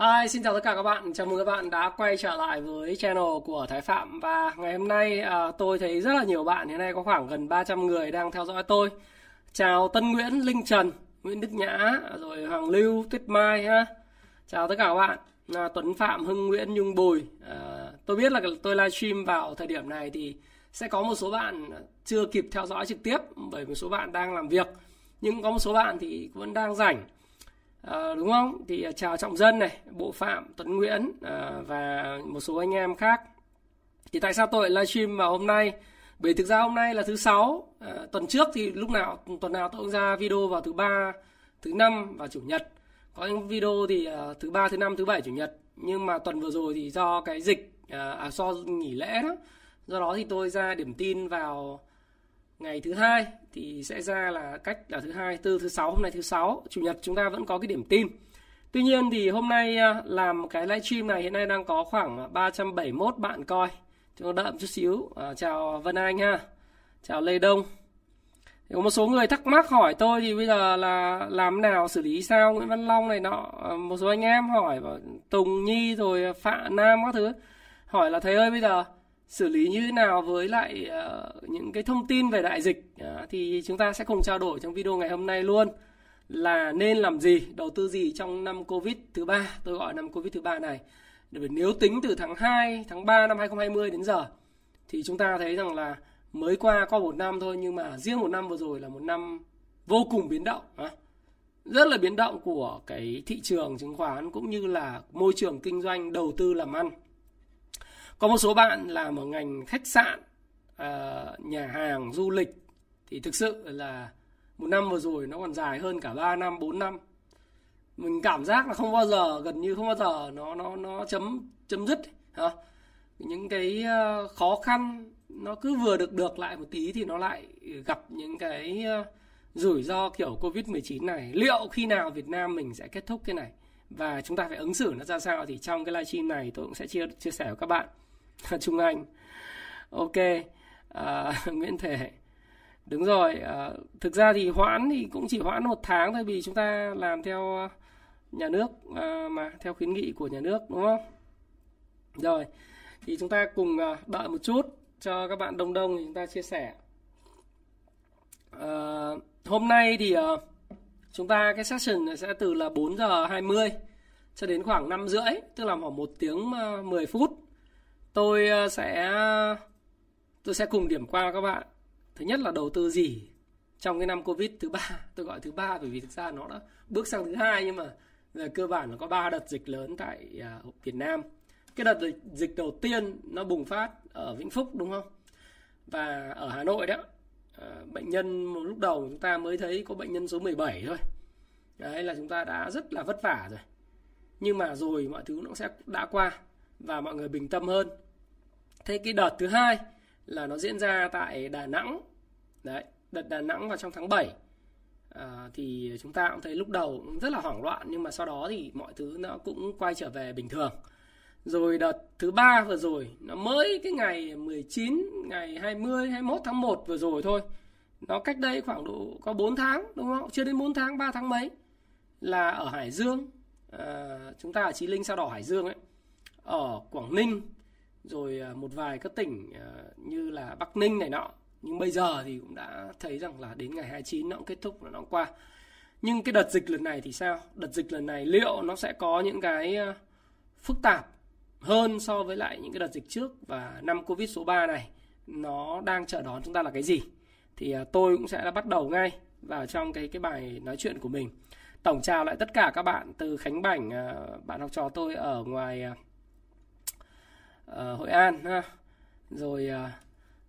Hi, xin chào tất cả các bạn. Chào mừng các bạn đã quay trở lại với channel của Thái Phạm và ngày hôm nay à, tôi thấy rất là nhiều bạn hiện nay có khoảng gần 300 người đang theo dõi tôi. Chào Tân Nguyễn, Linh Trần, Nguyễn Đức Nhã, rồi Hoàng Lưu, Tuyết Mai ha. Chào tất cả các bạn. À, Tuấn Phạm, Hưng Nguyễn, Nhung Bùi. À, tôi biết là tôi livestream vào thời điểm này thì sẽ có một số bạn chưa kịp theo dõi trực tiếp bởi một số bạn đang làm việc nhưng có một số bạn thì vẫn đang rảnh À, đúng không? Thì ờ, chào Trọng Dân này, Bộ Phạm, Tuấn Nguyễn à, và một số anh em khác. Thì tại sao tôi lại livestream vào hôm nay? Bởi thực ra hôm nay là thứ sáu, à, tuần trước thì lúc nào tuần nào tôi cũng ra video vào thứ ba, thứ năm và chủ nhật. Có những video thì à, thứ ba, thứ năm, thứ bảy, chủ nhật. Nhưng mà tuần vừa rồi thì do cái dịch, à, à, do nghỉ lễ đó, do đó thì tôi ra điểm tin vào ngày thứ hai thì sẽ ra là cách là thứ hai tư thứ sáu hôm nay thứ sáu chủ nhật chúng ta vẫn có cái điểm tin tuy nhiên thì hôm nay à, làm cái livestream này hiện nay đang có khoảng 371 bạn coi. Chúng ta đợi một chút xíu. À, chào Vân Anh ha. Chào Lê Đông. Thì có một số người thắc mắc hỏi tôi thì bây giờ là làm nào xử lý sao? Nguyễn Văn Long này nọ à, một số anh em hỏi Tùng Nhi rồi Phạm Nam các thứ. Hỏi là thầy ơi bây giờ xử lý như thế nào với lại uh, những cái thông tin về đại dịch uh, thì chúng ta sẽ cùng trao đổi trong video ngày hôm nay luôn là nên làm gì, đầu tư gì trong năm Covid thứ ba, tôi gọi năm Covid thứ ba này. Bởi nếu tính từ tháng 2, tháng 3 năm 2020 đến giờ thì chúng ta thấy rằng là mới qua có một năm thôi nhưng mà riêng một năm vừa rồi là một năm vô cùng biến động. À. Rất là biến động của cái thị trường chứng khoán cũng như là môi trường kinh doanh đầu tư làm ăn có một số bạn làm ở ngành khách sạn ờ, nhà hàng, du lịch. Thì thực sự là một năm vừa rồi nó còn dài hơn cả 3 năm 4 năm. Mình cảm giác là không bao giờ, gần như không bao giờ nó nó nó chấm chấm dứt, hả? Những cái ờ, khó khăn nó cứ vừa được được lại một tí thì nó lại gặp những cái ờ, rủi ro kiểu covid 19 này. Liệu khi nào Việt Nam mình sẽ kết thúc cái này? Và chúng ta phải ứng xử nó ra sao? Thì trong cái livestream này tôi cũng sẽ chia chia sẻ với các bạn. Trung Anh. Ok à, Nguyễn Thể. Đúng rồi à, thực ra thì hoãn thì cũng chỉ hoãn một tháng thôi vì chúng ta làm theo à, nhà nước à, mà theo khuyến nghị của nhà nước đúng không? Rồi thì chúng ta cùng à, đợi một chút cho các bạn đông đông thì chúng ta chia sẻ. À, hôm nay thì à, chúng ta cái session sẽ từ là 4 giờ 20 cho đến khoảng 5 rưỡi tức là khoảng một tiếng à, 10 phút tôi ờ, sẽ tôi sẽ cùng điểm qua các bạn. Thứ nhất là đầu tư gì trong cái năm covid thứ ba. Tôi gọi thứ ba bởi vì thực ra nó đã bước sang thứ hai nhưng mà về cơ bản nó có ba đợt dịch lớn tại à, Việt Nam. Cái đợt dịch, dịch đầu tiên nó bùng phát ở Vĩnh Phúc đúng không? Và ở Hà Nội đó ờ, bệnh nhân một lúc đầu chúng ta mới thấy có bệnh nhân số 17 thôi. Đấy là chúng ta đã rất là vất vả rồi. Nhưng mà rồi mọi thứ nó sẽ đã qua và mọi người bình tâm hơn thế cái đợt thứ hai là nó diễn ra tại Đà Nẵng. Đấy đợt Đà Nẵng vào trong tháng 7 à, thì chúng ta cũng thấy lúc đầu rất là hoảng loạn nhưng mà sau đó thì mọi thứ nó cũng quay trở về bình thường. Rồi đợt thứ ba vừa rồi nó mới cái ngày 19 ngày 20 21 tháng 1 vừa rồi thôi. Nó cách đây khoảng độ có 4 tháng đúng không? Chưa đến 4 tháng 3 tháng mấy là ở Hải Dương. À, chúng ta ở Chí Linh sao đỏ Hải Dương ấy. Ở Quảng Ninh rồi à, một vài các tỉnh à, như là Bắc Ninh này nọ. Nhưng bây giờ thì cũng đã thấy rằng là đến ngày 29 nó cũng kết thúc, nó cũng qua. Nhưng cái đợt dịch lần này thì sao? Đợt dịch lần này liệu nó sẽ có những cái à, phức tạp hơn so với lại những cái đợt dịch trước và năm covid số 3 này? Nó đang chờ đón chúng ta là cái gì? Thì tôi cũng sẽ bắt đầu ngay vào trong cái cái bài nói chuyện của mình. Tổng chào lại tất cả các bạn từ Khánh Bảnh bạn học trò tôi ở ngoài Ờ, Hội An ha rồi à,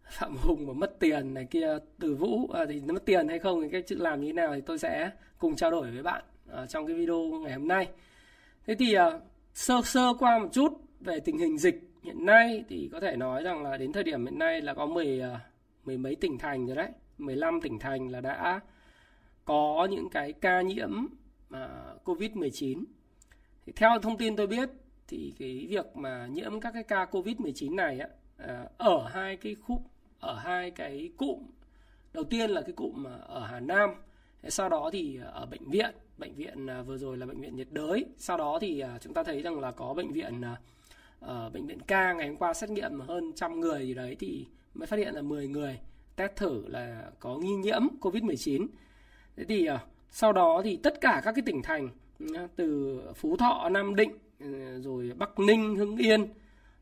Phạm Hùng mà mất tiền này kia từ Vũ à, thì nó mất tiền hay không thì cái chữ làm như thế nào thì tôi sẽ cùng trao đổi với bạn à, trong cái video ngày hôm nay. Thế thì à, sơ sơ qua một chút về tình hình dịch hiện nay thì có thể nói rằng là đến thời điểm hiện nay là có mười à, mười mấy tỉnh thành rồi đấy, 15 tỉnh thành là đã có những cái ca nhiễm à, COVID-19. Thì theo thông tin tôi biết thì cái việc mà nhiễm các cái ca COVID-19 này á, à, ở hai cái khúc ở hai cái cụm đầu tiên là cái cụm ở Hà Nam sau đó thì ở bệnh viện bệnh viện à, vừa rồi là bệnh viện nhiệt đới sau đó thì à, chúng ta thấy rằng là có bệnh viện ở bệnh viện ca ngày hôm qua xét nghiệm hơn trăm người gì đấy thì mới phát hiện là 10 người test thử là có nghi nhiễm Covid-19. Thế thì sau đó thì tất cả các cái tỉnh thành ừ, từ Phú Thọ, Nam Định Ừ, rồi Bắc Ninh, Hưng Yên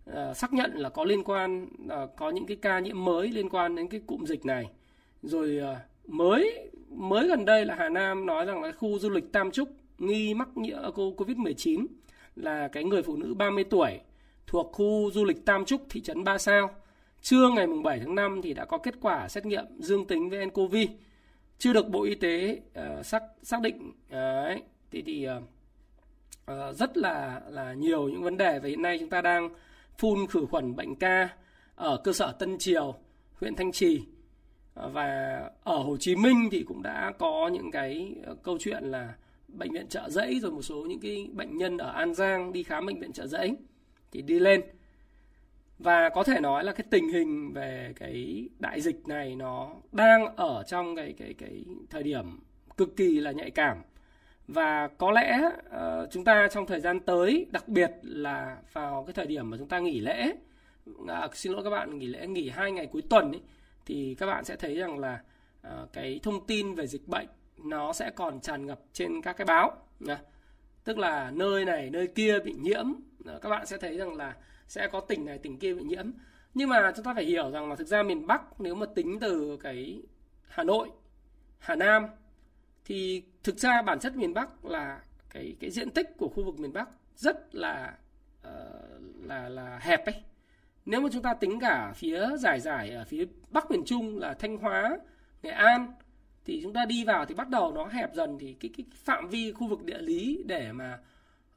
ờ, xác nhận là có liên quan ờ, có những cái ca nhiễm mới liên quan đến cái cụm dịch này. Rồi ờ, mới mới gần đây là Hà Nam nói rằng là khu du lịch Tam Trúc nghi mắc nhiễm Covid-19 là cái người phụ nữ 30 tuổi thuộc khu du lịch Tam Trúc thị trấn Ba Sao. Trưa ngày 7 tháng 5 thì đã có kết quả xét nghiệm dương tính với nCoV. Chưa được Bộ Y tế uh, xác xác định đấy. Thì thì uh, uh, rất là là nhiều những vấn đề và hiện nay chúng ta đang phun khử khuẩn bệnh ca ở cơ sở Tân Triều, huyện Thanh Trì. Ờ, và ở Hồ Chí Minh thì cũng đã có những cái ờ, câu chuyện là bệnh viện trợ giấy rồi một số những cái bệnh nhân ở An Giang đi khám bệnh viện trợ giấy thì đi lên. Và có thể nói là cái tình hình về cái đại dịch này nó đang ở trong cái cái cái thời điểm cực kỳ là nhạy cảm và có lẽ uh, chúng ta trong thời gian tới đặc biệt là vào cái thời điểm mà chúng ta nghỉ lễ à, xin lỗi các bạn nghỉ lễ nghỉ hai ngày cuối tuần ấy, thì các bạn sẽ thấy rằng là uh, cái thông tin về dịch bệnh nó sẽ còn tràn ngập trên các cái báo à, tức là nơi này nơi kia bị nhiễm ờ, các bạn sẽ thấy rằng là sẽ có tỉnh này tỉnh kia bị nhiễm. Nhưng mà chúng ta phải hiểu rằng là thực ra miền Bắc nếu mà tính từ cái Hà Nội Hà Nam thì thực ra bản chất miền Bắc là cái cái diện tích của khu vực miền Bắc rất là uh, là là hẹp ấy. Nếu mà chúng ta tính cả phía giải giải ở phía bắc miền trung là thanh hóa nghệ an thì chúng ta đi vào thì bắt đầu nó hẹp dần thì cái cái phạm vi khu vực địa lý để mà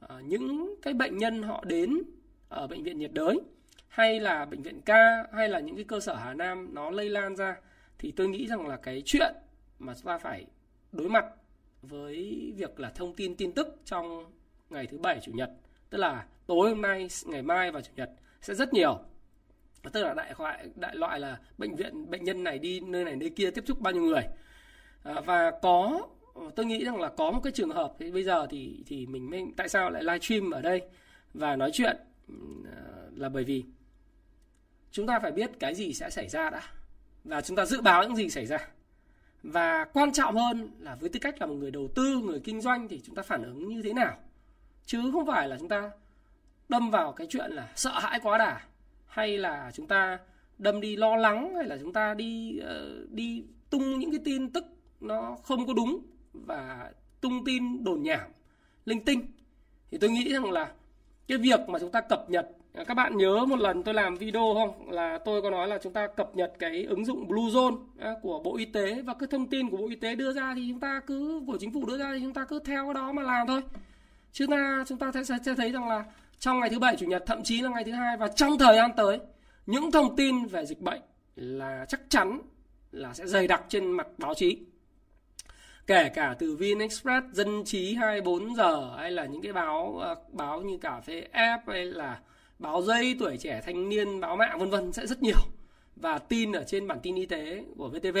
uh, những cái bệnh nhân họ đến ở bệnh viện nhiệt đới hay là bệnh viện ca hay là những cái cơ sở Hà Nam nó lây lan ra thì tôi nghĩ rằng là cái chuyện mà chúng ta phải đối mặt với việc là thông tin tin tức trong ngày thứ bảy chủ nhật. Tức là tối hôm nay ngày mai và chủ nhật sẽ rất nhiều. Tức là đại loại đại loại là bệnh viện bệnh nhân này đi nơi này nơi kia tiếp xúc bao nhiêu người. À, và có tôi nghĩ rằng là có một cái trường hợp thì bây giờ thì thì mình mới tại sao lại livestream ở đây và nói chuyện à, là bởi vì chúng ta phải biết cái gì sẽ xảy ra đã. Và chúng ta dự báo những gì xảy ra và quan trọng hơn là với tư cách là một người đầu tư người kinh doanh thì chúng ta phản ứng như thế nào? Chứ không phải là chúng ta đâm vào cái chuyện là sợ hãi quá đà hay là chúng ta đâm đi lo lắng hay là chúng ta đi uh, đi tung những cái tin tức nó không có đúng và tung tin đồn nhảm linh tinh. Thì tôi nghĩ rằng là cái việc mà chúng ta cập nhật các bạn nhớ một lần tôi làm video không? Là tôi có nói là chúng ta cập nhật cái ứng dụng Bluezone của Bộ Y tế và cái thông tin của Bộ Y tế đưa ra thì chúng ta cứ của chính phủ đưa ra thì chúng ta cứ theo cái đó mà làm thôi. Chứ ta chúng ta sẽ, sẽ thấy rằng là trong ngày thứ bảy chủ nhật thậm chí là ngày thứ hai và trong thời gian tới những thông tin về dịch bệnh là chắc chắn là sẽ dày đặc trên mặt báo chí. Kể cả từ VN Express, Dân trí 24 giờ hay là những cái báo ờ, báo như cà phê app hay là báo dây, tuổi trẻ, thanh niên, báo mạng, vân vân sẽ rất nhiều và tin ở trên bản tin y tế của VTV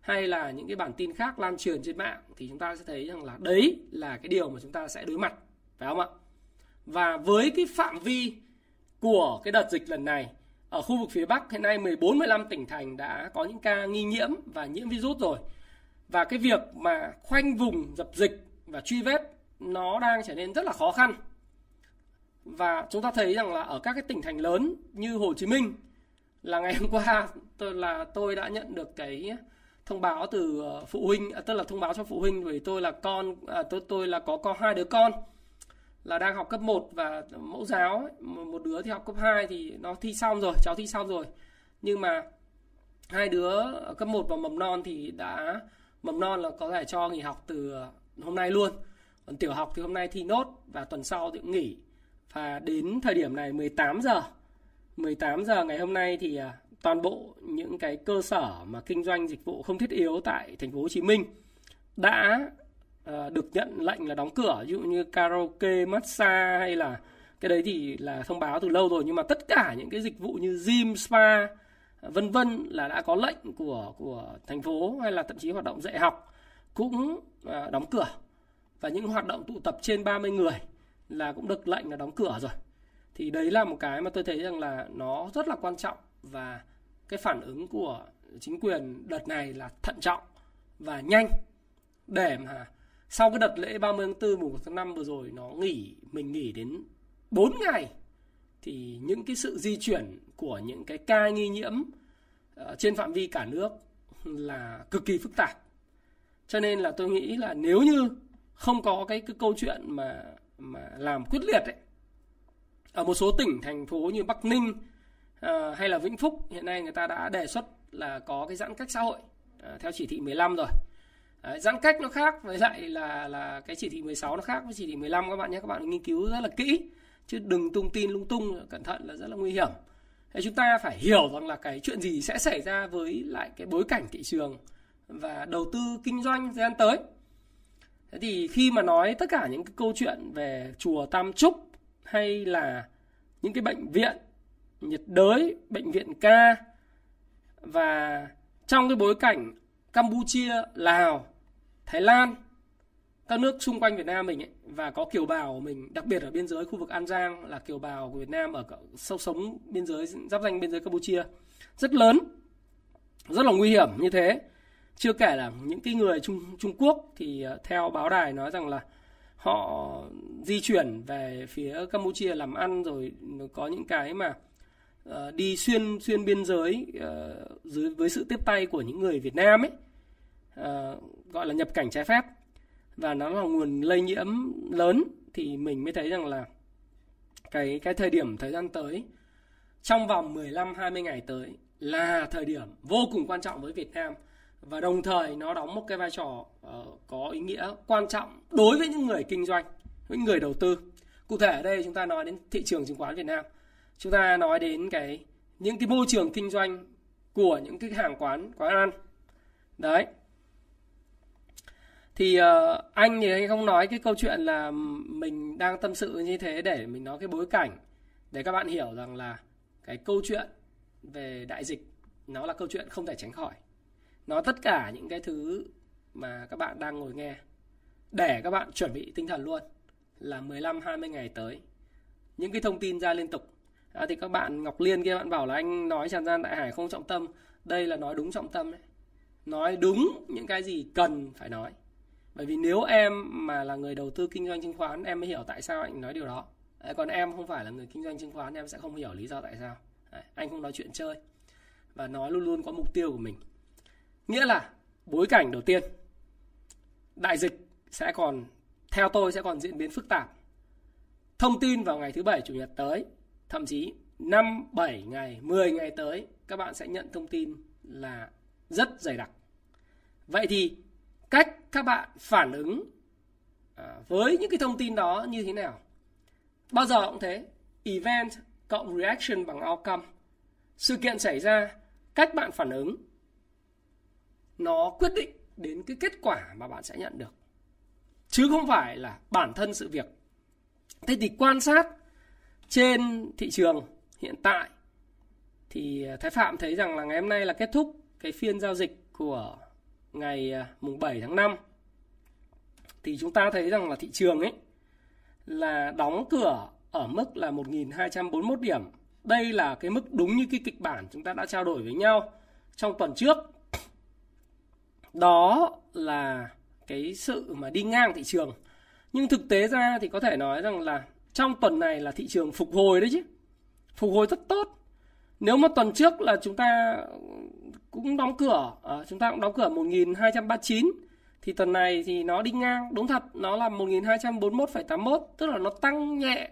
hay là những cái bản tin khác lan truyền trên mạng thì chúng ta sẽ thấy rằng là đấy là cái điều mà chúng ta sẽ đối mặt, phải không ạ? Và với cái phạm vi của cái đợt dịch lần này, ở khu vực phía Bắc, hiện nay 14 15 tỉnh thành đã có những ca nghi nhiễm và nhiễm virus rồi. Và cái việc mà khoanh vùng dập dịch và truy vết nó đang trở nên rất là khó khăn. Và chúng ta thấy rằng là ở các cái tỉnh thành lớn như Hồ Chí Minh là ngày hôm qua tôi là tôi đã nhận được cái thông báo từ ờ, phụ huynh à, tức là thông báo cho phụ huynh vì tôi là con à, tôi tôi là có có hai đứa con là đang học cấp 1 và mẫu giáo ấy, một đứa thì học cấp 2 thì nó thi xong rồi cháu thi xong rồi. Nhưng mà hai đứa cấp 1 và mầm non thì đã mầm non là có thể cho nghỉ học từ hôm nay luôn. Còn tiểu học thì hôm nay thi nốt và tuần sau thì cũng nghỉ và đến thời điểm này 18 giờ. 18 giờ ngày hôm nay thì à, toàn bộ những cái cơ sở mà kinh doanh dịch vụ không thiết yếu tại thành phố Hồ Chí Minh đã à, được nhận lệnh là đóng cửa ví dụ như karaoke, massage hay là cái đấy thì là thông báo từ lâu rồi. Nhưng mà tất cả những cái dịch vụ như gym, spa vân vân là đã có lệnh của của thành phố hay là thậm chí hoạt động dạy học cũng à, đóng cửa. Và những hoạt động tụ tập trên 30 người là cũng được lệnh là đóng cửa rồi thì đấy là một cái mà tôi thấy rằng là nó rất là quan trọng và cái phản ứng của chính quyền đợt này là thận trọng và nhanh để mà sau cái đợt lễ 30 tháng 4 mùng 1 tháng 5 vừa rồi nó nghỉ mình nghỉ đến 4 ngày thì những cái sự di chuyển của những cái ca nghi nhiễm ờ, trên phạm vi cả nước là cực kỳ phức tạp. Cho nên là tôi nghĩ là nếu như không có cái, cái câu chuyện mà mà làm quyết liệt ấy. Ở một số tỉnh thành phố như Bắc Ninh uh, hay là Vĩnh Phúc hiện nay người ta đã đề xuất là có cái giãn cách xã hội uh, theo chỉ thị 15 rồi. Đấy, giãn cách nó khác với lại là là cái chỉ thị 16 nó khác với chỉ thị 15 các bạn nhé. Các bạn nghiên cứu rất là kỹ chứ đừng tung tin lung tung cẩn thận là rất là nguy hiểm. Thế chúng ta phải hiểu rằng là cái chuyện gì sẽ xảy ra với lại cái bối cảnh thị trường và đầu tư kinh doanh thời gian tới thế thì khi mà nói tất cả những cái câu chuyện về chùa tam trúc hay là những cái bệnh viện nhiệt đới bệnh viện ca và trong cái bối cảnh campuchia lào thái lan các nước xung quanh Việt Nam mình ấy, và có kiều bào của mình đặc biệt ở biên giới khu vực An Giang là kiều bào của Việt Nam ở sâu sống biên giới giáp danh biên giới Campuchia rất lớn rất là nguy hiểm như thế chưa kể là những cái người Trung Trung Quốc thì ờ, theo báo đài nói rằng là họ di chuyển về phía Campuchia làm ăn rồi có những cái mà uh, đi xuyên xuyên biên giới uh, dưới với sự tiếp tay của những người Việt Nam ấy uh, gọi là nhập cảnh trái phép. Và nó là nguồn lây nhiễm lớn thì mình mới thấy rằng là cái cái thời điểm thời gian tới trong vòng 15 20 ngày tới là thời điểm vô cùng quan trọng với Việt Nam và đồng thời nó đóng một cái vai trò uh, có ý nghĩa quan trọng đối với những người kinh doanh, những người đầu tư. Cụ thể ở đây chúng ta nói đến thị trường chứng khoán Việt Nam. Chúng ta nói đến cái những cái môi trường kinh doanh của những cái hàng quán quán ăn. Đấy, thì uh, anh thì anh không nói cái câu chuyện là mình đang tâm sự như thế để mình nói cái bối cảnh để các bạn hiểu rằng là cái câu chuyện về đại dịch nó là câu chuyện không thể tránh khỏi nó tất cả những cái thứ mà các bạn đang ngồi nghe để các bạn chuẩn bị tinh thần luôn là 15 20 ngày tới. Những cái thông tin ra liên tục. À, thì các bạn Ngọc Liên kia bạn bảo là anh nói tràn gian đại hải không trọng tâm. Đây là nói đúng trọng tâm đấy nói đúng những cái gì cần phải nói. Bởi vì nếu em mà là người đầu tư kinh doanh chứng khoán em mới hiểu tại sao anh nói điều đó. Đấy, còn em không phải là người kinh doanh chứng khoán em sẽ không hiểu lý do tại sao. Đấy, anh không nói chuyện chơi. Và nói luôn luôn có mục tiêu của mình nghĩa là bối cảnh đầu tiên đại dịch sẽ còn theo tôi sẽ còn diễn biến phức tạp. Thông tin vào ngày thứ bảy chủ nhật tới thậm chí 5, 7 ngày, 10 ngày tới các bạn sẽ nhận thông tin là rất dày đặc. Vậy thì cách các bạn phản ứng à, với những cái thông tin đó như thế nào? Bao giờ cũng thế event cộng reaction bằng outcome. Sự kiện xảy ra cách bạn phản ứng nó quyết định đến cái kết quả mà bạn sẽ nhận được chứ không phải là bản thân sự việc thế thì quan sát trên thị trường hiện tại thì à, thái phạm thấy rằng là ngày hôm nay là kết thúc cái phiên giao dịch của ngày à, mùng 7 tháng 5 thì chúng ta thấy rằng là thị trường ấy là đóng cửa ở mức là 1.241 điểm. Đây là cái mức đúng như cái kịch bản chúng ta đã trao đổi với nhau trong tuần trước. Đó là cái sự mà đi ngang thị trường. Nhưng thực tế ra thì có thể nói rằng là trong tuần này là thị trường phục hồi đấy chứ. Phục hồi rất tốt. Nếu mà tuần trước là chúng ta cũng đóng cửa à, chúng ta cũng đóng cửa 1239 thì tuần này thì nó đi ngang đúng thật nó là 1241,81 tức là nó tăng nhẹ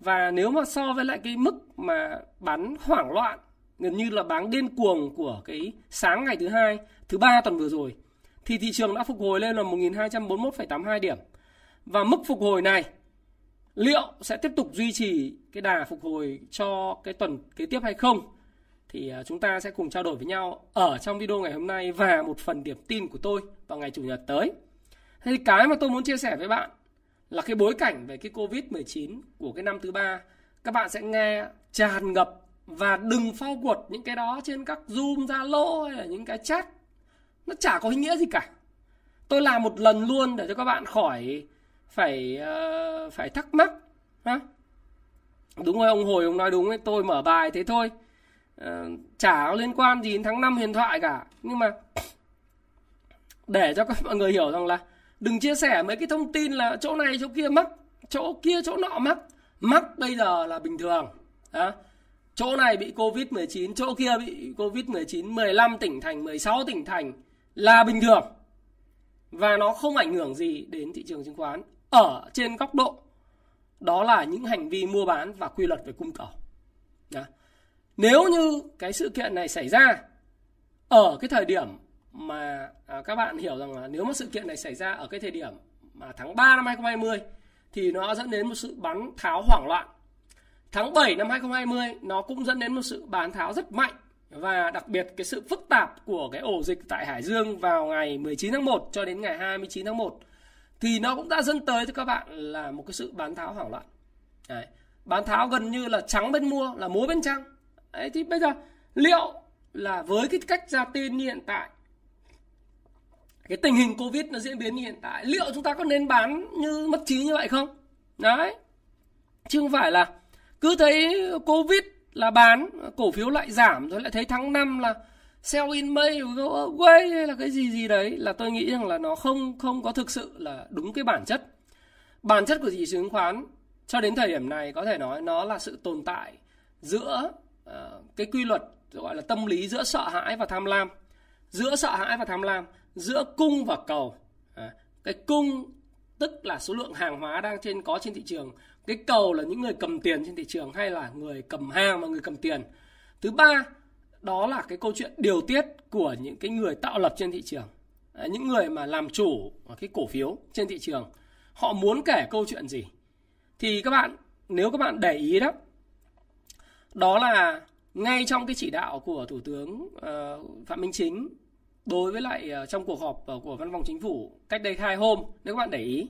và nếu mà so với lại cái mức mà bán hoảng loạn gần như là bán điên cuồng của cái sáng ngày thứ hai thứ ba tuần vừa rồi thì thị trường đã phục hồi lên là 1241,82 điểm và mức phục hồi này liệu sẽ tiếp tục duy trì cái đà phục hồi cho cái tuần kế tiếp hay không thì à, chúng ta sẽ cùng trao đổi với nhau ở trong video ngày hôm nay và một phần điểm tin của tôi vào ngày chủ nhật tới. Thế thì cái mà tôi muốn chia sẻ với bạn là cái bối cảnh về cái Covid-19 của cái năm thứ ba các bạn sẽ nghe tràn ngập và đừng phao forward những cái đó trên các Zoom, Zalo hay là những cái chat. Nó chả có ý nghĩa gì cả. Tôi làm một lần luôn để cho các bạn khỏi phải uh, phải thắc mắc ha. Đúng rồi ông hồi ông nói đúng ấy, tôi mở bài thế thôi. Uh, chả có liên quan gì đến tháng 5 huyền thoại cả. Nhưng mà để cho các mọi người hiểu rằng là đừng chia sẻ mấy cái thông tin là chỗ này chỗ kia mắc, chỗ kia chỗ nọ mắc. Mắc bây giờ là bình thường. Đó chỗ này bị Covid-19, chỗ kia bị Covid-19, 15 tỉnh thành, 16 tỉnh thành là bình thường. Và nó không ảnh hưởng gì đến thị trường chứng khoán ở trên góc độ đó là những hành vi mua bán và quy luật về cung cầu. Đó. Nếu như cái sự kiện này xảy ra ở cái thời điểm mà à, các bạn hiểu rằng là nếu mà sự kiện này xảy ra ở cái thời điểm mà tháng 3 năm 2020 thì nó dẫn đến một sự bán tháo hoảng loạn Tháng 7 năm 2020 nó cũng dẫn đến một sự bán tháo rất mạnh và đặc biệt cái sự phức tạp của cái ổ dịch tại Hải Dương vào ngày 19 tháng 1 cho đến ngày 29 tháng 1 thì nó cũng đã dẫn tới cho các bạn là một cái sự bán tháo hoảng loạn. Đấy. Bán tháo gần như là trắng bên mua, là múa bên trắng. Đấy, thì bây giờ liệu là với cái cách ra tin như hiện tại, cái tình hình Covid nó diễn biến như hiện tại, liệu chúng ta có nên bán như mất trí như vậy không? Đấy. Chứ không phải là cứ thấy covid là bán cổ phiếu lại giảm rồi lại thấy tháng 5 là sell in May go away hay là cái gì gì đấy là tôi nghĩ rằng là nó không không có thực sự là đúng cái bản chất. Bản chất của thị trường chứng khoán cho đến thời điểm này có thể nói nó là sự tồn tại giữa uh, cái quy luật gọi là tâm lý giữa sợ hãi và tham lam. Giữa sợ hãi và tham lam giữa cung và cầu. À, cái cung tức là số lượng hàng hóa đang trên có trên thị trường cái cầu là những người cầm tiền trên thị trường hay là người cầm hàng và người cầm tiền. Thứ ba đó là cái câu chuyện điều tiết của những cái người tạo lập trên thị trường. À, những người mà làm chủ cái cổ phiếu trên thị trường họ muốn kể câu chuyện gì? Thì các bạn nếu các bạn để ý đó đó là ngay trong cái chỉ đạo của thủ tướng uh, phạm minh chính đối với lại uh, trong cuộc họp uh, của văn phòng chính phủ cách đây hai hôm nếu các bạn để ý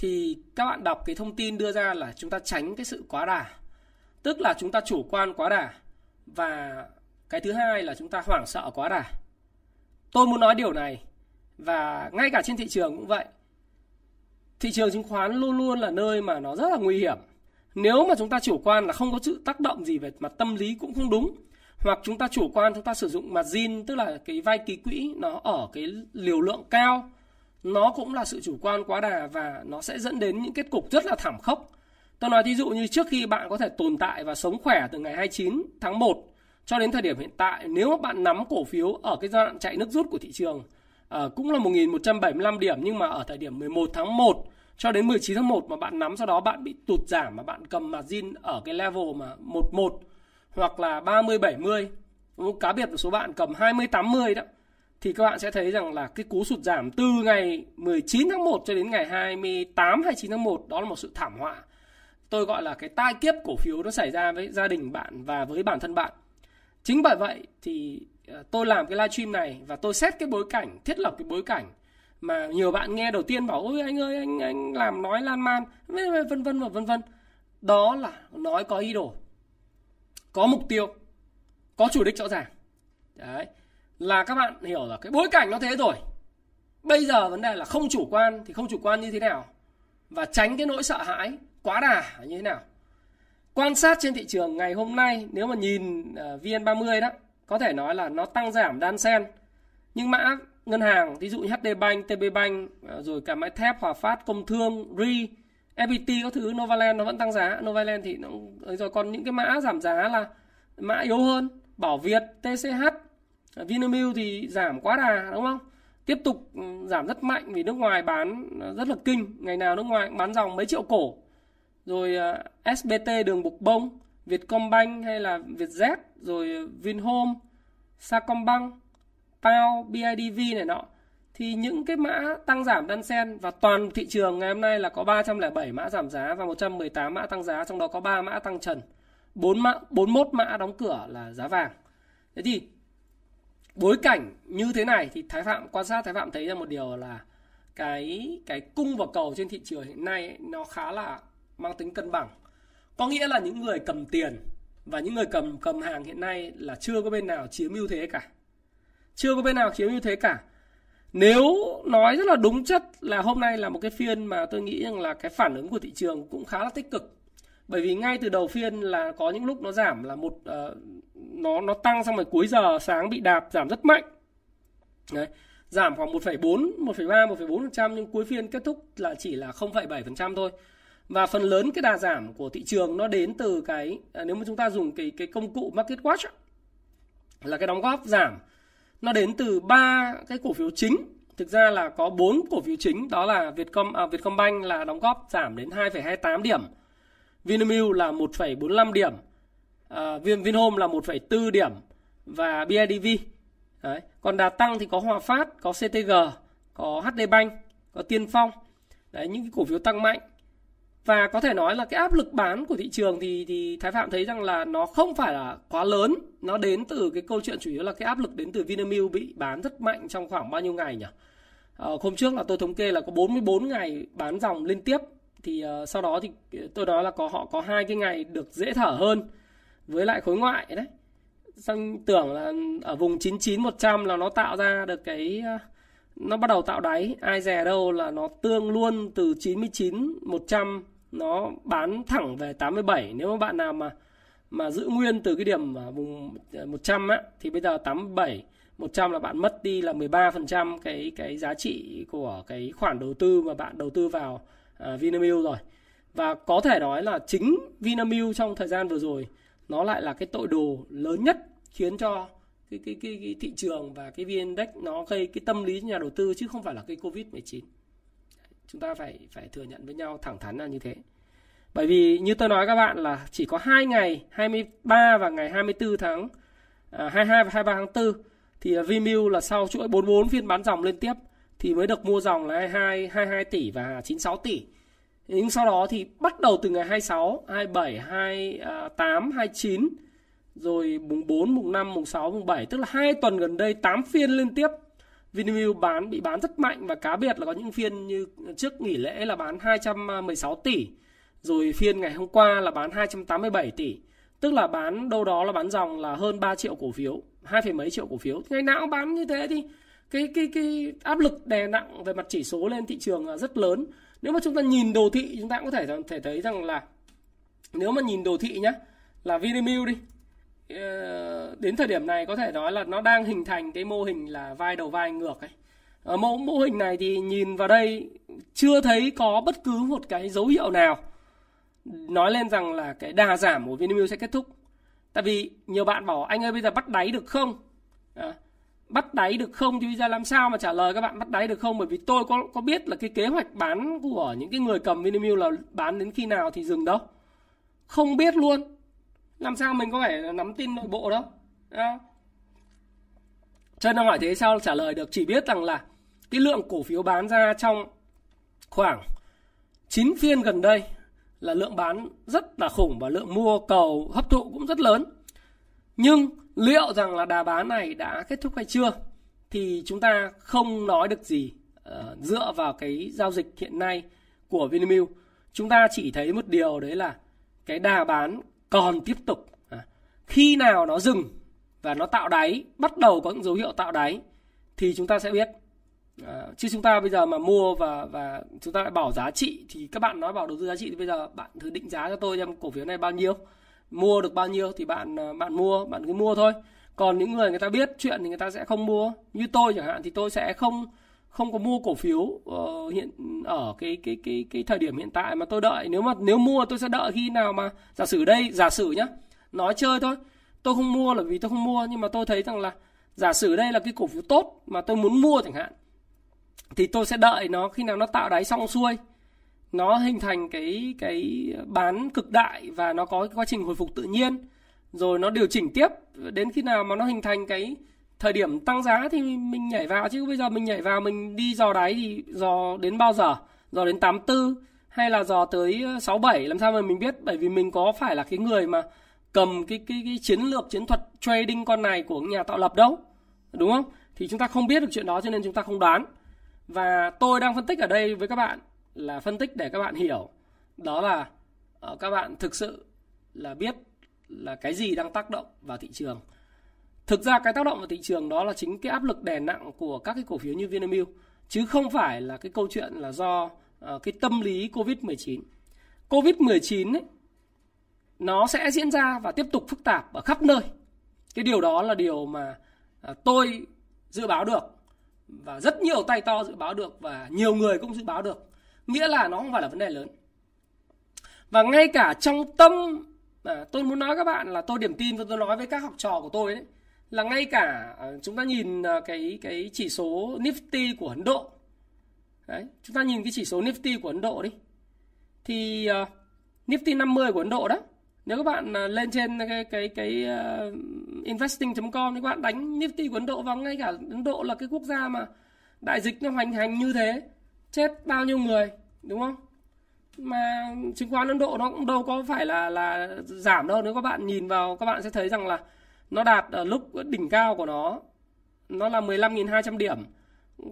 thì các bạn đọc cái thông tin đưa ra là chúng ta tránh cái sự quá đà. Tức là chúng ta chủ quan quá đà. Và cái thứ hai là chúng ta hoảng sợ quá đà. Tôi muốn nói điều này, và ngay cả trên thị trường cũng vậy. Thị trường chứng khoán luôn luôn là nơi mà nó rất là nguy hiểm. Nếu mà chúng ta chủ quan là không có sự tác động gì về mặt tâm lý cũng không đúng. Hoặc chúng ta chủ quan, chúng ta sử dụng margin, tức là cái vay ký quỹ nó ở cái liều lượng cao nó cũng là sự chủ quan quá đà và nó sẽ dẫn đến những kết cục rất là thảm khốc. Tôi nói ví dụ như trước khi bạn có thể tồn tại và sống khỏe từ ngày 29 tháng 1 cho đến thời điểm hiện tại, nếu bạn nắm cổ phiếu ở cái giai đoạn chạy nước rút của thị trường à, cũng là 1.175 điểm nhưng mà ở thời điểm 11 tháng 1 cho đến 19 tháng 1 mà bạn nắm sau đó bạn bị tụt giảm mà bạn cầm margin ở cái level mà 11 hoặc là 30 70 cá biệt một số bạn cầm 20 80 đó thì các bạn sẽ thấy rằng là cái cú sụt giảm từ ngày 19 tháng 1 cho đến ngày 28 29 tháng 1 đó là một sự thảm họa. Tôi gọi là cái tai kiếp cổ phiếu nó xảy ra với gia đình bạn và với bản thân bạn. Chính bởi vậy thì ờ, tôi làm cái livestream này và tôi xét cái bối cảnh, thiết lập cái bối cảnh mà nhiều bạn nghe đầu tiên bảo ôi anh ơi anh anh làm nói lan man vân vân và vân vân. Đó là nói có ý đồ. Có mục tiêu, có chủ đích rõ ràng. Đấy là các bạn hiểu là cái bối cảnh nó thế rồi. Bây giờ vấn đề là không chủ quan thì không chủ quan như thế nào? Và tránh cái nỗi sợ hãi quá đà như thế nào? Quan sát trên thị trường ngày hôm nay nếu mà nhìn ờ, VN30 đó có thể nói là nó tăng giảm đan sen nhưng mã ngân hàng ví dụ như HD Bank, TB Bank ờ, rồi cả máy thép Hòa Phát, Công Thương, ri, FPT có thứ Novaland nó vẫn tăng giá. Novaland thì nó rồi còn những cái mã giảm giá là mã yếu hơn Bảo Việt, TCH Ờ, Vinamilk thì giảm quá đà đúng không? Tiếp tục ừ, giảm rất mạnh vì nước ngoài bán rất là kinh, ngày nào nước ngoài bán dòng mấy triệu cổ. Rồi ờ, SBT đường bục bông, Vietcombank hay là Vietjet, rồi Vinhome, Sacombank, Pao, BIDV này nọ thì những cái mã tăng giảm đan sen và toàn thị trường ngày hôm nay là có 307 mã giảm giá và 118 mã tăng giá trong đó có 3 mã tăng trần 4 mã 41 mã đóng cửa là giá vàng thế thì bối cảnh như thế này thì Thái Phạm quan sát Thái Phạm thấy ra một điều là cái cái cung và cầu trên thị trường hiện nay ấy, nó khá là mang tính cân bằng. Có nghĩa là những người cầm tiền và những người cầm cầm hàng hiện nay là chưa có bên nào chiếm ưu thế cả. Chưa có bên nào chiếm ưu thế cả. Nếu nói rất là đúng chất là hôm nay là một cái phiên mà tôi nghĩ rằng là cái phản ứng của thị trường cũng khá là tích cực bởi vì ngay từ đầu phiên là có những lúc nó giảm là một uh, nó nó tăng xong rồi cuối giờ sáng bị đạp giảm rất mạnh. Đấy giảm khoảng 1,4 1,3 1,4% nhưng cuối phiên kết thúc là chỉ là 0,7% thôi. Và phần lớn cái đà giảm của thị trường nó đến từ cái à, nếu mà chúng ta dùng cái cái công cụ market watch là cái đóng góp giảm. Nó đến từ ba cái cổ phiếu chính. Thực ra là có bốn cổ phiếu chính đó là Vietcom à, Vietcombank là đóng góp giảm đến 2,28 điểm. Vinamilk là 1,45 điểm à, Vin Vinhome là 1,4 điểm và BIDV Đấy. còn đà tăng thì có Hòa Phát có CTG có HD Bank có Tiên Phong. Đấy, những cái cổ phiếu tăng mạnh. Và có thể nói là cái áp lực bán của thị trường thì thì Thái Phạm thấy rằng là nó không phải là quá lớn. Nó đến từ cái câu chuyện chủ yếu là cái áp lực đến từ Vinamilk bị bán rất mạnh trong khoảng bao nhiêu ngày nhỉ? À, hôm trước là tôi thống kê là có 44 ngày bán dòng liên tiếp thì uh, sau đó thì ờ, tôi nói là có họ có hai cái ngày được dễ thở hơn với lại khối ngoại đấy. Xong tưởng là ở vùng 99 100 là nó tạo ra được cái uh, nó bắt đầu tạo đáy. Ai dè đâu là nó tương luôn từ 99 100 nó bán thẳng về 87 nếu mà bạn nào mà mà giữ nguyên từ cái điểm ở vùng 100 á thì bây giờ 87 100 là bạn mất đi là 13% cái cái giá trị của cái khoản đầu tư mà bạn đầu tư vào uh, Vinamilk rồi. Và có thể nói là chính Vinamilk trong thời gian vừa rồi nó lại là cái tội đồ lớn nhất khiến cho cái cái cái, cái thị trường và cái VN Index nó gây cái tâm lý nhà đầu tư chứ không phải là cái Covid-19. Chúng ta phải phải thừa nhận với nhau thẳng thắn là như thế. Bởi vì như tôi nói các bạn là chỉ có hai ngày 23 và ngày 24 tháng ờ, à, 22 và 23 tháng 4 thì Vimeo là sau chuỗi 44 phiên bán dòng liên tiếp thì mới được mua dòng là 22 22 tỷ và 96 tỷ. Nhưng sau đó thì bắt đầu từ ngày 26, 27, 28, 29 rồi mùng 4, mùng 5, mùng 6, mùng 7 tức là hai tuần gần đây 8 phiên liên tiếp. Vinamilk bán bị bán rất mạnh và cá biệt là có những phiên như trước nghỉ lễ là bán 216 à, tỷ rồi phiên ngày hôm qua là bán 287 tỷ. Tức là bán đâu đó là bán dòng là hơn 3 triệu cổ phiếu 2, mấy triệu cổ phiếu. Ngày nào cũng bán như thế thì cái cái cái áp lực đè nặng về mặt chỉ số lên thị trường là rất lớn nếu mà chúng ta nhìn đồ thị chúng ta cũng có thể thể thấy rằng là nếu mà nhìn đồ thị nhá là Vinamilk đi ờ, đến thời điểm này có thể nói là nó đang hình thành cái mô hình là vai đầu vai ngược ấy ờ, ở mẫu mô hình này thì nhìn vào đây chưa thấy có bất cứ một cái dấu hiệu nào nói lên rằng là cái đà giảm của Vinamilk sẽ kết thúc. Tại vì nhiều bạn bảo anh ơi bây giờ bắt đáy được không? À, bắt đáy được không thì bây giờ làm sao mà trả lời các bạn bắt đáy được không? Bởi vì tôi có có biết là cái kế hoạch bán của những cái người cầm Vinamilk là bán đến khi nào thì dừng đâu. Không biết luôn. Làm sao mình có thể nắm tin nội bộ đâu. À. Cho nên hỏi thế sao trả lời được chỉ biết rằng là cái lượng cổ phiếu bán ra trong khoảng 9 phiên gần đây là lượng bán rất là khủng và lượng mua cầu hấp thụ cũng rất lớn. Nhưng liệu rằng là đà bán này đã kết thúc hay chưa thì chúng ta không nói được gì uh, dựa vào cái giao dịch hiện nay của Vinamilk. Chúng ta chỉ thấy một điều đấy là cái đà bán còn tiếp tục. À, khi nào nó dừng và nó tạo đáy, bắt đầu có những dấu hiệu tạo đáy thì chúng ta sẽ biết À, chứ chúng ta bây giờ mà mua và và chúng ta lại bảo giá trị thì các bạn nói bảo đầu tư giá trị thì bây giờ bạn thử định giá cho tôi xem cổ phiếu này bao nhiêu mua được bao nhiêu thì bạn à, bạn mua bạn cứ mua thôi. Còn những người người ta biết chuyện thì người ta sẽ không mua. Như tôi chẳng hạn thì tôi sẽ không không có mua cổ phiếu uh, hiện ở cái cái cái cái thời điểm hiện tại mà tôi đợi. Nếu mà nếu mua tôi sẽ đợi khi nào mà giả sử đây giả sử nhá nói chơi thôi. Tôi không mua là vì tôi không mua nhưng mà tôi thấy rằng là giả sử đây là cái cổ phiếu tốt mà tôi muốn mua chẳng hạn thì tôi sẽ đợi nó khi nào nó tạo đáy xong xuôi nó hình thành cái cái bán cực đại và nó có cái quá trình hồi phục tự nhiên. Rồi nó điều chỉnh tiếp, đến khi nào mà nó hình thành cái thời điểm tăng giá thì mình nhảy vào. Chứ bây giờ mình nhảy vào, mình đi dò đáy thì dò đến bao giờ? Dò đến 84 hay là dò tới 67 làm sao mà mình biết? Bởi vì mình có phải là cái người mà cầm cái cái cái chiến lược, chiến thuật trading con này của nhà tạo lập đâu, đúng không? Thì chúng ta không biết được chuyện đó cho nên chúng ta không đoán. Và tôi đang phân tích ở đây với các bạn là phân tích để các bạn hiểu. Đó là uh, các bạn thực sự là biết là cái gì đang tác động vào thị trường. Thực ra cái tác động vào thị trường đó là chính cái áp lực đè nặng của các cái cổ phiếu như Vinamilk chứ không phải là cái câu chuyện là do uh, cái tâm lý Covid 19 Covid 19 ấy nó sẽ diễn ra và tiếp tục phức tạp ở khắp nơi. Cái điều đó là điều mà uh, tôi dự báo được và rất nhiều tay to dự báo được và nhiều người cũng dự báo được nghĩa là nó không phải là vấn đề lớn. Và ngay cả trong tâm à, tôi muốn nói các bạn là tôi điểm tin và tôi nói với các học trò của tôi đấy là ngay cả à, chúng ta nhìn à, cái cái chỉ số Nifty của Ấn Độ. Đấy chúng ta nhìn cái chỉ số Nifty của Ấn Độ đi. Thì uh, Nifty 50 của Ấn Độ đó nếu các bạn à, lên trên cái cái cái à, uh, investing.com thì các bạn đánh Nifty của Ấn Độ vào ngay cả Ấn Độ là cái quốc gia mà đại dịch nó hoành hành như thế chết bao nhiêu người đúng không? Mà chứng khoán Ấn Độ nó cũng đâu có phải là là giảm đâu. Nếu các bạn nhìn vào các bạn sẽ thấy rằng là nó đạt ở lúc đỉnh cao của nó. Nó là 15.200 điểm.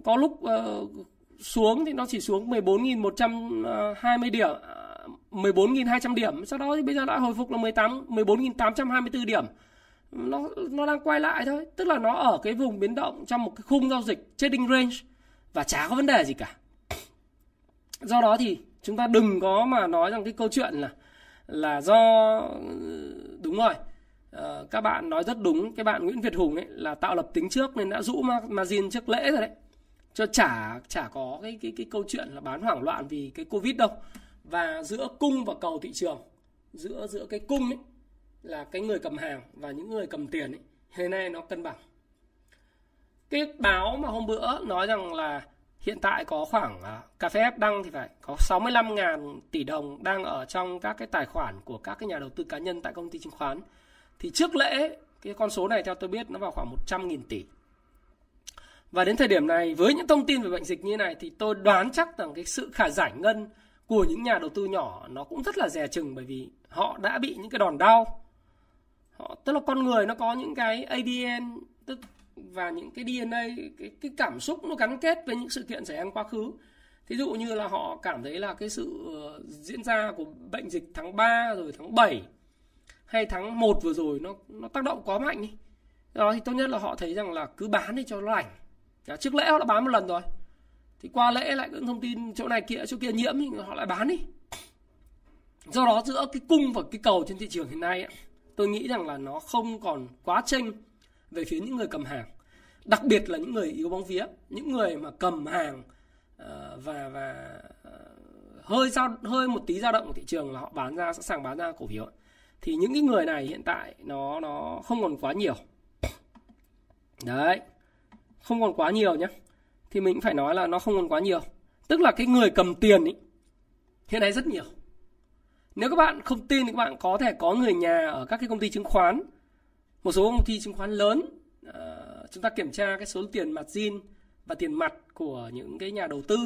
Có lúc uh, xuống thì nó chỉ xuống 14.120 điểm ờ, 14.200 điểm. Sau đó thì bây giờ đã hồi phục là 18 14.824 điểm. Nó nó đang quay lại thôi. Tức là nó ở cái vùng biến động trong một cái khung giao dịch trading range và chả có vấn đề gì cả do đó thì chúng ta đừng có mà nói rằng cái câu chuyện là là do ừ, đúng rồi. Ờ, các bạn nói rất đúng. Cái bạn Nguyễn Việt Hùng ấy là tạo lập tính trước nên đã rũ margin trước lễ rồi đấy. Cho chả chả có cái cái cái câu chuyện là bán hoảng loạn vì cái covid đâu. Và giữa cung và cầu thị trường, giữa giữa cái cung ấy là cái người cầm hàng và những người cầm tiền ấy, hiện nay nó cân bằng. Cái báo mà hôm bữa nói rằng là hiện tại có khoảng à, cà phê đăng thì phải, có 65.000 tỷ đồng đang ở trong các cái tài khoản của các cái nhà đầu tư cá nhân tại công ty chứng khoán. Thì trước lễ, cái con số này theo tôi biết nó vào khoảng 100.000 tỷ. Và đến thời điểm này, với những thông tin về bệnh dịch như này thì tôi đoán chắc rằng cái sự khả giải ngân của những nhà đầu tư nhỏ nó cũng rất là dè chừng bởi vì họ đã bị những cái đòn đau. Họ, tức là con người nó có những cái ADN tức và những cái DNA cái, cái cảm xúc nó gắn kết với những sự kiện xảy ra quá khứ. Thí dụ như là họ cảm thấy là cái sự ờ, diễn ra của bệnh dịch tháng 3 rồi tháng 7 hay tháng 1 vừa rồi nó nó tác động quá mạnh đi. Đó thì tốt nhất là họ thấy rằng là cứ bán đi cho nó lành. Đó, trước lễ họ đã bán một lần rồi. Thì qua lễ lại những thông tin chỗ này kia chỗ kia nhiễm thì họ lại bán đi. Do đó giữa cái cung và cái cầu trên thị trường hiện nay tôi nghĩ rằng là nó không còn quá chênh về phía những người cầm hàng, đặc biệt là những người yếu bóng vía, những người mà cầm hàng ờ, và và ờ, hơi giao, hơi một tí dao động của thị trường là họ bán ra, sẵn sàng bán ra cổ phiếu thì những cái người này hiện tại nó nó không còn quá nhiều. Đấy, không còn quá nhiều nhé thì mình phải nói là nó không còn quá nhiều. Tức là cái người cầm tiền ý, hiện nay rất nhiều. Nếu các bạn không tin thì các bạn có thể có người nhà ở các cái công ty chứng khoán một số công ty chứng khoán lớn uh, chúng ta kiểm tra cái số tiền mặt zin và tiền mặt của những cái nhà đầu tư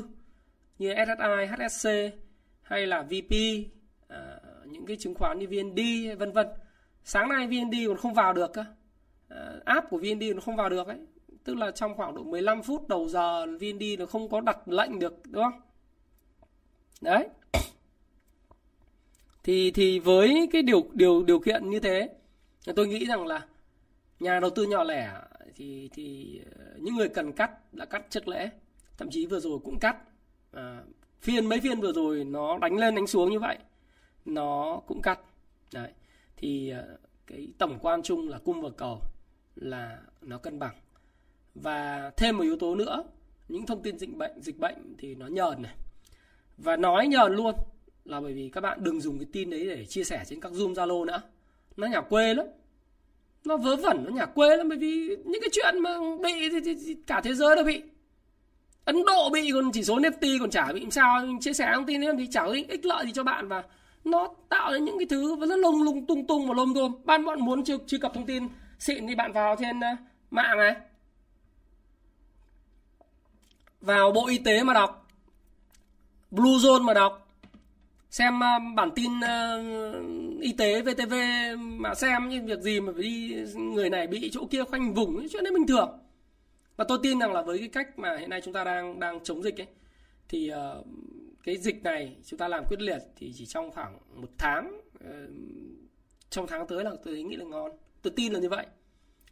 như SSI, HSC hay là VP uh, ờ, những cái chứng khoán như VND vân vân. Sáng nay VND còn không vào được cơ. Uh, app của VND nó không vào được ấy. Tức là trong khoảng độ 15 phút đầu giờ VND nó không có đặt lệnh được đúng không? Đấy. Thì thì với cái điều điều điều kiện như thế tôi nghĩ rằng là nhà đầu tư nhỏ lẻ thì thì ờ, những người cần cắt đã cắt trước lễ thậm chí vừa rồi cũng cắt. À, phiên mấy phiên vừa rồi nó đánh lên đánh xuống như vậy nó cũng cắt. Đấy thì ờ, cái tổng quan chung là cung và cầu là nó cân bằng. Và thêm một yếu tố nữa những thông tin dịch bệnh dịch bệnh thì nó nhờn này. Và nói nhờn luôn là bởi vì các bạn đừng dùng cái tin đấy để chia sẻ trên các zoom zalo nữa nó nhà quê lắm. Nó vớ vẩn nó nhà quê lắm bởi vì những cái chuyện mà bị thì, thì, thì cả thế giới đều bị. Ấn độ bị còn chỉ số NFT còn chả bị. Sao chia sẻ thông tin ấy thì chả có ích lợi gì cho bạn và nó tạo ra những cái thứ rất lung lung tung tung và lôm đôm ban bọn muốn truy, truy cập thông tin xịn thì bạn vào trên ờ, mạng này. Vào bộ y tế mà đọc. Blue zone mà đọc xem ờ, bản tin uh, y tế VTV mà xem như việc gì mà phải đi người này bị chỗ kia khoanh vùng ấy, chuyện đấy bình thường. Và tôi tin rằng là với cái cách mà hiện nay chúng ta đang đang chống dịch ấy thì uh, cái dịch này chúng ta làm quyết liệt thì chỉ trong khoảng một tháng uh, trong tháng tới là tôi nghĩ là ngon. Tôi tin là như vậy.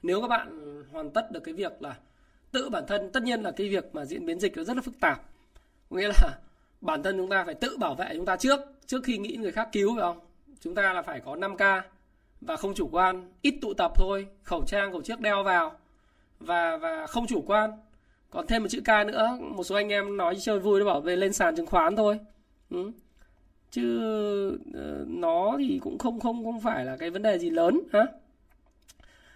Nếu các bạn hoàn tất được cái việc là tự bản thân tất nhiên là cái việc mà diễn biến dịch nó rất là phức tạp. Nghĩa là bản thân chúng ta phải tự bảo vệ chúng ta trước trước khi nghĩ người khác cứu, phải không? Chúng ta là phải có 5 k và không chủ quan, ít tụ tập thôi, khẩu trang, khẩu chiếc đeo vào và và không chủ quan. Còn thêm một chữ k nữa, một số anh em nói chơi vui, nó bảo về lên sàn chứng khoán thôi. Ừ. chứ ờ, nó thì cũng không không không phải là cái vấn đề gì lớn, hả?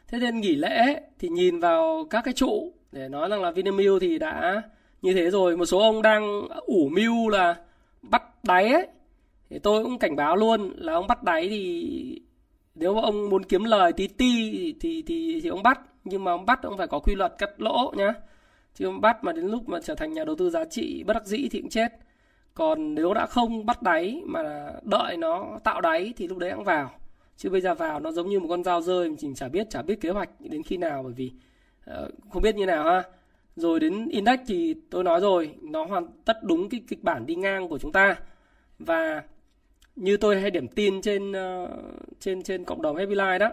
Thế nên nghỉ lễ thì nhìn vào các cái trụ để nói rằng là Vinamilk thì đã như thế rồi một số ông đang ủ mưu là bắt đáy ấy. Thì tôi cũng cảnh báo luôn là ông bắt đáy thì nếu mà ông muốn kiếm lời tí ti thì, thì thì thì ông bắt. Nhưng mà ông bắt ông phải có quy luật cắt lỗ nhá. Chứ ông bắt mà đến lúc mà trở thành nhà đầu tư giá trị bất đắc dĩ thì cũng chết. Còn nếu đã không bắt đáy mà đợi nó tạo đáy thì lúc đấy cũng vào. Chứ bây giờ vào nó giống như một con dao rơi mình chỉ chả biết chả biết kế hoạch đến khi nào. Bởi vì uh, không biết như nào ha rồi đến index thì tôi nói rồi nó hoàn tất đúng cái kịch bản đi ngang của chúng ta và như tôi hay điểm tin trên ờ, trên trên cộng đồng Happy Life đó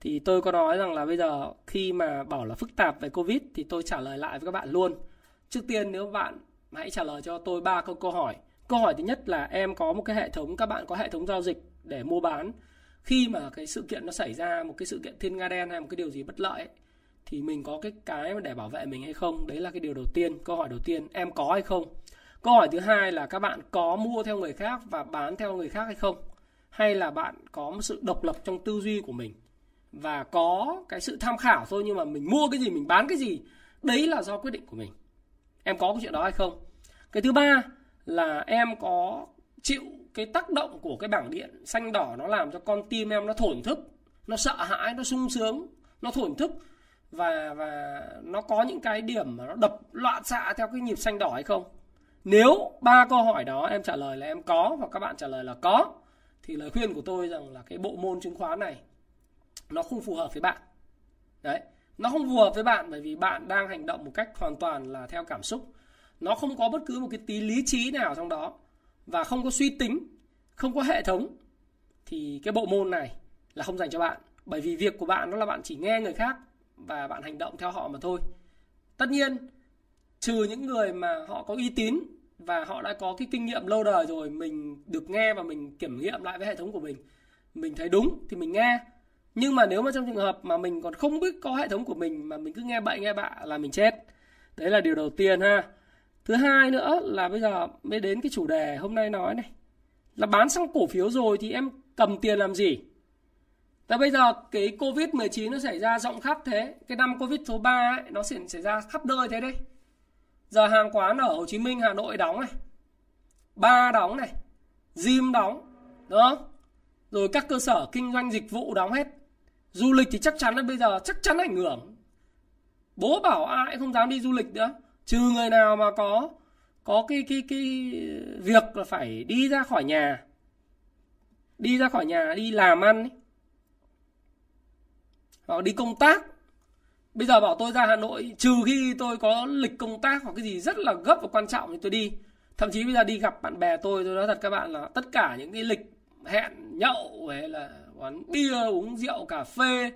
thì tôi có nói rằng là bây giờ khi mà bảo là phức tạp về Covid thì tôi trả lời lại với các bạn luôn. Trước tiên nếu bạn hãy trả lời cho tôi ba câu câu hỏi. Câu hỏi thứ nhất là em có một cái hệ thống các bạn có hệ thống giao dịch để mua bán khi mà cái sự kiện nó xảy ra một cái sự kiện thiên nga đen hay một cái điều gì bất lợi ấy, thì mình có cái cái để bảo vệ mình hay không? Đấy là cái điều đầu tiên, câu hỏi đầu tiên, em có hay không? Câu hỏi thứ hai là các bạn có mua theo người khác và bán theo người khác hay không? Hay là bạn có một sự độc lập trong tư duy của mình và có cái sự tham khảo thôi nhưng mà mình mua cái gì, mình bán cái gì? Đấy là do quyết định của mình. Em có cái chuyện đó hay không? Cái thứ ba là em có chịu cái tác động của cái bảng điện xanh đỏ nó làm cho con tim em nó thổn thức, nó sợ hãi, nó sung sướng, nó thổn thức và và nó có những cái điểm mà nó đập loạn xạ theo cái nhịp xanh đỏ hay không? Nếu ba câu hỏi đó em trả lời là em có và các bạn trả lời là có, thì lời khuyên của tôi rằng là cái bộ môn chứng khoán này nó không phù hợp với bạn. Đấy, nó không phù hợp với bạn bởi vì bạn đang hành động một cách hoàn toàn là theo cảm xúc. Nó không có bất cứ một cái tí lý trí nào trong đó và không có suy tính, không có hệ thống, thì cái bộ môn này là không dành cho bạn. Bởi vì việc của bạn đó là bạn chỉ nghe người khác và bạn hành động theo họ mà thôi. Tất nhiên, trừ những người mà họ có uy tín và họ đã có cái kinh nghiệm lâu đời rồi, mình được nghe và mình kiểm nghiệm lại với hệ thống của mình mình thấy đúng thì mình nghe. Nhưng mà nếu mà trong trường hợp mà mình còn không biết có hệ thống của mình mà mình cứ nghe bậy nghe bạ là mình chết. Đấy là điều đầu tiên ha. Thứ hai nữa là bây giờ mới đến cái chủ đề hôm nay nói này. Là bán xong cổ phiếu rồi thì em cầm tiền làm gì? Và bây giờ cái Covid-19 nó xảy ra rộng khắp thế. Cái năm Covid số 3 ấy, nó xảy ra khắp nơi thế đấy Giờ hàng quán ở Hồ Chí Minh, Hà Nội đóng này. Ba đóng này. Gym đóng Đúng không? Rồi các cơ sở kinh doanh dịch vụ đóng hết. Du lịch thì chắc chắn là bây giờ chắc chắn ảnh hưởng. Bố bảo ai không dám đi du lịch nữa. Trừ người nào mà có Có cái, cái, cái việc là phải đi ra khỏi nhà. Đi ra khỏi nhà, đi làm ăn ấy. Hoặc đi công tác. Bây giờ bảo tôi ra Hà Nội Trừ khi tôi có lịch công tác Hoặc cái gì rất là gấp và quan trọng thì tôi đi. Thậm chí bây giờ đi gặp bạn bè tôi Tôi nói thật các bạn là tất cả những cái lịch hẹn nhậu hay là quán bia uống rượu cà phê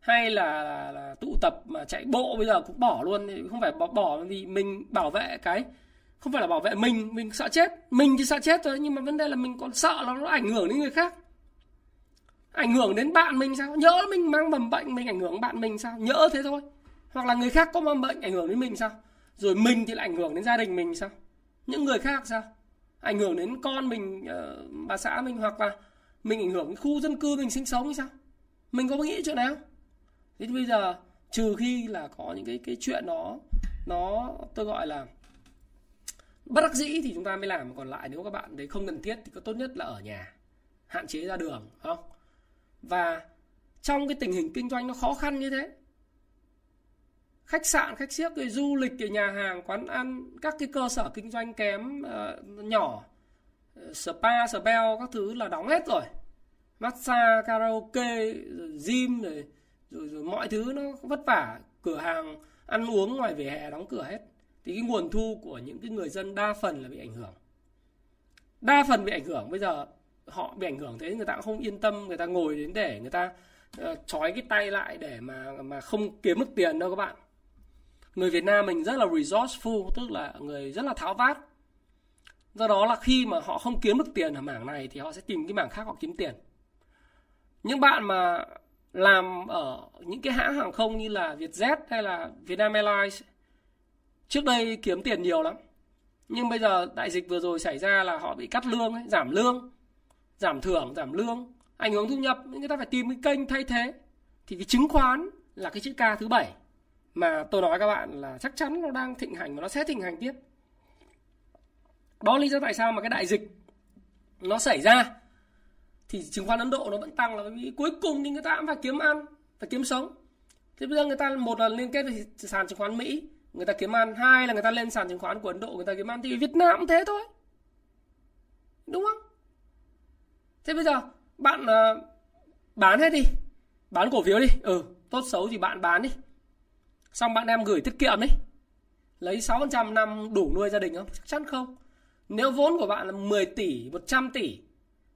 hay là, là, là tụ tập mà chạy bộ bây giờ cũng bỏ luôn. Không phải bỏ bỏ vì mình bảo vệ cái không phải là bảo vệ mình mình sợ chết. Mình thì sợ chết thôi nhưng mà vấn đề là mình còn sợ là nó ảnh hưởng đến người khác ảnh hưởng đến bạn mình sao? Nhớ mình mang mầm bệnh, mình ảnh hưởng bạn mình sao? Nhớ thế thôi. Hoặc là người khác có mầm bệnh, ảnh hưởng đến mình sao? Rồi mình thì lại ảnh hưởng đến gia đình mình sao? Những người khác sao? Ảnh hưởng đến con mình ờ, bà xã mình, hoặc là mình ảnh hưởng đến khu dân cư mình sinh sống hay sao? Mình có nghĩ chuyện nào thế bây giờ, trừ khi là có những cái cái chuyện nó nó tôi gọi là bất đắc dĩ thì chúng ta mới làm. Còn lại nếu các bạn thấy không cần thiết thì có tốt nhất là ở nhà, hạn chế ra đường, không? Và trong cái tình hình kinh doanh nó khó khăn như thế khách sạn khách siếc cái du lịch cái nhà hàng quán ăn các cái cơ sở kinh doanh kém uh, nhỏ spa spa các thứ là đóng hết rồi. Massage karaoke rồi gym rồi, rồi rồi mọi thứ nó vất vả. Cửa hàng ăn uống ngoài vỉa hè đóng cửa hết. Thì cái nguồn thu của những cái người dân đa phần là bị ảnh hưởng. Đa phần bị ảnh hưởng. Bây giờ họ bị ảnh hưởng thế người ta cũng không yên tâm người ta ngồi đến để người ta uh, trói cái tay lại để mà mà không kiếm được tiền đâu các bạn. Người Việt Nam mình rất là resourceful tức là người rất là tháo vát. Do đó là khi mà họ không kiếm được tiền ở mảng này thì họ sẽ tìm cái mảng khác họ kiếm tiền. Những bạn mà làm ở những cái hãng hàng không như là Vietjet hay là Vietnam Airlines trước đây kiếm tiền nhiều lắm. Nhưng bây giờ đại dịch vừa rồi xảy ra là họ bị cắt lương ấy, giảm lương giảm thưởng, giảm lương, ảnh hưởng thu nhập người ta phải tìm cái kênh thay thế. Thì cái chứng khoán là cái chữ K thứ bảy, mà tôi nói các bạn là chắc chắn nó đang thịnh hành và nó sẽ thịnh hành tiếp. Đó lý do tại sao mà cái đại dịch nó xảy ra. Thì chứng khoán Ấn Độ nó vẫn tăng là vì cuối cùng thì người ta cũng phải kiếm ăn, phải kiếm sống. Thế bây giờ người ta một là liên kết với sàn chứng khoán Mỹ, người ta kiếm ăn. Hai là người ta lên sàn chứng khoán của Ấn Độ, người ta kiếm ăn. Thì Việt Nam cũng thế thôi. Đúng không? Thế bây giờ bạn uh, bán hết đi. Bán cổ phiếu đi. Ừ tốt xấu thì bạn bán đi. Xong bạn em gửi tiết kiệm đi. Lấy 6% năm đủ nuôi gia đình không? Chắc chắn không. Nếu vốn của bạn là 10 tỷ 100 tỷ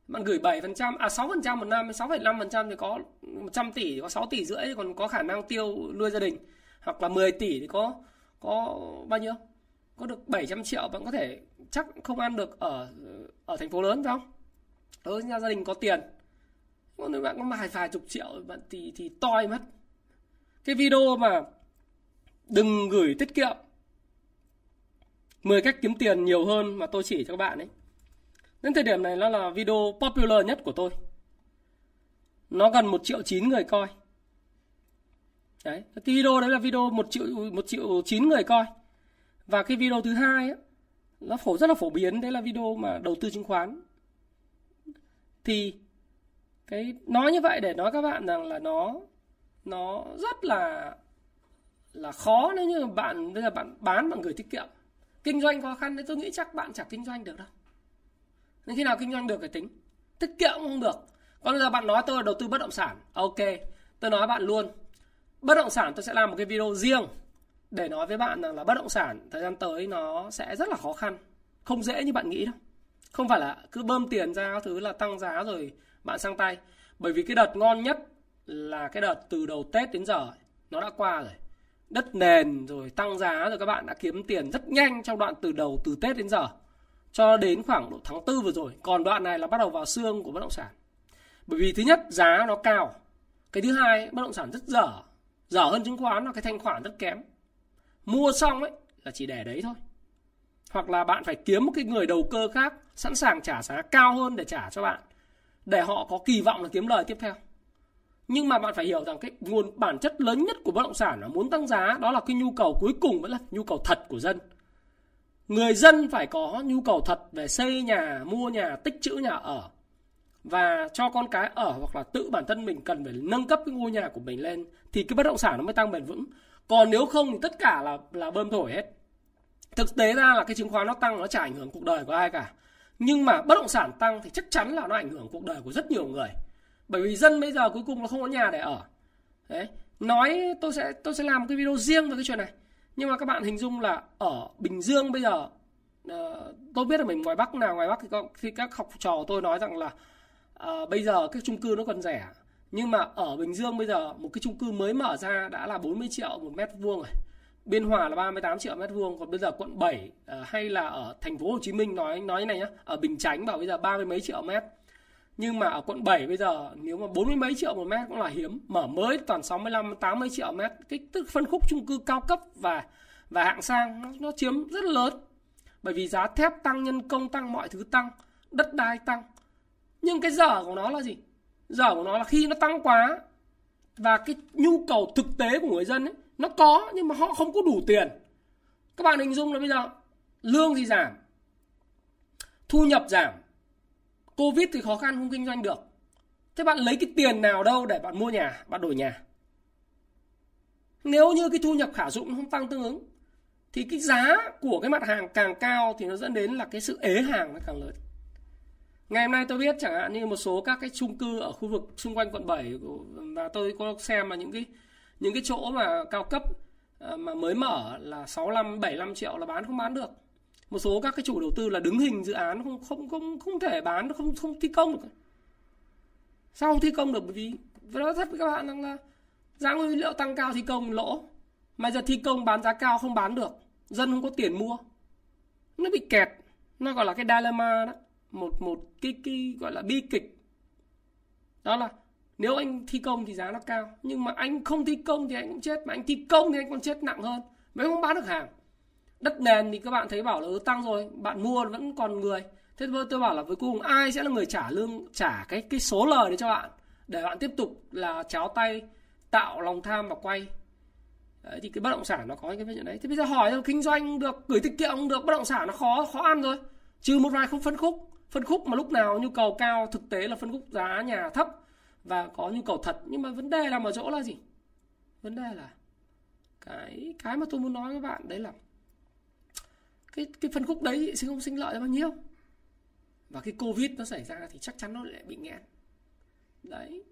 bạn gửi 7% à 6% một năm 6,5% thì có 100 tỷ thì có 6 tỷ rưỡi thì còn có khả năng tiêu nuôi gia đình. Hoặc là 10 tỷ thì có có bao nhiêu? Có được 700 triệu bạn có thể chắc không ăn được ở ở thành phố lớn phải không? Ở nhà gia đình có tiền. Còn bạn có vài vài chục triệu bạn thì thì toi mất. Cái video mà đừng gửi tiết kiệm. 10 cách kiếm tiền nhiều hơn mà tôi chỉ cho các bạn ấy. Đến thời điểm này nó là video popular nhất của tôi. Nó gần một triệu chín người coi. Đấy cái video đấy là video một triệu một triệu chín người coi. Và cái video thứ hai ấy, nó phổ rất là phổ biến. Đấy là video mà đầu tư chứng khoán thì cái, nói như vậy để nói các bạn rằng là nó nó rất là là khó nếu như bạn, bây giờ bạn bán bằng gửi tiết kiệm. Kinh doanh khó khăn thì tôi nghĩ chắc bạn chẳng kinh doanh được đâu. Nên khi nào kinh doanh được phải tính. Tiết kiệm cũng không được. Còn bây giờ bạn nói tôi đầu tư bất động sản. Ok, tôi nói bạn luôn. Bất động sản tôi sẽ làm một cái video riêng để nói với bạn rằng là bất động sản thời gian tới nó sẽ rất là khó khăn. Không dễ như bạn nghĩ đâu không phải là cứ bơm tiền ra thứ là tăng giá rồi bạn sang tay. Bởi vì cái đợt ngon nhất là cái đợt từ đầu tết đến giờ nó đã qua rồi. Đất nền rồi, tăng giá rồi, các bạn đã kiếm tiền rất nhanh trong đoạn từ đầu, từ tết đến giờ. Cho đến khoảng độ tháng tư vừa rồi, còn đoạn này là bắt đầu vào xương của bất động sản. Bởi vì thứ nhất, giá nó cao. Cái thứ hai, bất động sản rất dở. Dở hơn chứng khoán là cái thanh khoản rất kém. Mua xong ấy là chỉ để đấy thôi. Hoặc là bạn phải kiếm một cái người đầu cơ khác sẵn sàng trả giá cao hơn để trả cho bạn, để họ có kỳ vọng là kiếm lời tiếp theo. Nhưng mà bạn phải hiểu rằng cái nguồn bản chất lớn nhất của bất động sản là muốn tăng giá đó là cái nhu cầu cuối cùng vẫn là nhu cầu thật của dân. Người dân phải có nhu cầu thật về xây nhà, mua nhà, tích trữ nhà ở và cho con cái ở hoặc là tự bản thân mình cần phải nâng cấp cái ngôi nhà của mình lên thì cái bất động sản nó mới tăng bền vững. Còn nếu không thì tất cả là là bơm thổi hết. Thực tế ra là cái chứng khoán nó tăng nó chả ảnh hưởng cuộc đời của ai cả nhưng mà bất động sản tăng thì chắc chắn là nó ảnh hưởng cuộc đời của rất nhiều người. Bởi vì dân bây giờ cuối cùng là không có nhà để ở. Đấy. Nói tôi sẽ tôi sẽ làm một cái video riêng về cái chuyện này. Nhưng mà các bạn hình dung là ở bình dương bây giờ uh, tôi biết là mình ngoài bắc nào ngoài bắc thì, có, thì các học trò tôi nói rằng là uh, bây giờ các chung cư nó còn rẻ. Nhưng mà ở bình dương bây giờ một cái chung cư mới mở ra đã là 40 triệu một mét vuông rồi. Biên Hòa là 38 triệu mét vuông còn bây giờ quận 7 uh, ờ, hay là ở thành phố Hồ Chí Minh nói nói như này nhá ở Bình Chánh bảo bây giờ ba mươi mấy triệu mét. Nhưng mà ở quận 7 bây giờ nếu mà bốn mươi mấy triệu một mét cũng là hiếm mở mới toàn 65 80 triệu mét cái tức phân khúc chung cư cao cấp và và hạng sang nó, nó chiếm rất lớn. Bởi vì giá thép tăng nhân công tăng mọi thứ tăng đất đai tăng. Nhưng cái dở của nó là gì? Dở của nó là khi nó tăng quá và cái nhu cầu thực tế của người dân ấy nó có nhưng mà họ không có đủ tiền các bạn hình dung là bây giờ lương thì giảm thu nhập giảm Covid thì khó khăn không kinh doanh được. Thế bạn lấy cái tiền nào đâu để bạn mua nhà, bạn đổi nhà? nếu như cái thu nhập khả dụng không tăng tương ứng thì cái giá của cái mặt hàng càng cao thì nó dẫn đến là cái sự ế hàng nó càng lớn ngày hôm nay tôi biết chẳng hạn như một số các cái chung cư ở khu vực xung quanh quận 7 và tôi có xem là những cái những cái chỗ mà cao cấp ờ, mà mới mở là 65 75 triệu là bán không bán được. Một số các cái chủ đầu tư là đứng hình dự án không không không không thể bán, không không thi công được. Sao không thi công được? Bởi vì tôi nói thật với các bạn rằng là giá nguyên liệu tăng cao thi công, lỗ. Mà giờ thi công bán giá cao không bán được. Dân không có tiền mua. Nó bị kẹt. Nó gọi là cái dilemma đó. Một một cái cái gọi là bi kịch. Đó là nếu anh thi công thì giá nó cao nhưng mà anh không thi công thì anh cũng chết mà anh thi công thì anh còn chết nặng hơn. Mấy không bán được hàng. Đất nền thì các bạn thấy bảo là ừ, tăng rồi bạn mua vẫn còn người. Thế tôi bảo là cuối cùng ai sẽ là người trả lương trả cái cái số lời đấy cho bạn? Để bạn tiếp tục là cháo tay tạo lòng tham và quay. Đấy, thì cái bất động sản nó có cái chuyện đấy. Thế bây giờ hỏi kinh doanh được gửi tiết kiệm được bất động sản nó khó khó ăn rồi. Trừ một vài không phân khúc. Phân khúc mà lúc nào nhu cầu cao thực tế là phân khúc giá nhà thấp và có nhu cầu thật, nhưng mà vấn đề nằm ở chỗ là gì? Vấn đề là cái cái mà tôi muốn nói với bạn đấy là cái cái phân khúc đấy sinh không sinh lợi bao nhiêu? Và cái covid nó xảy ra thì chắc chắn nó lại bị nghẽn đấy,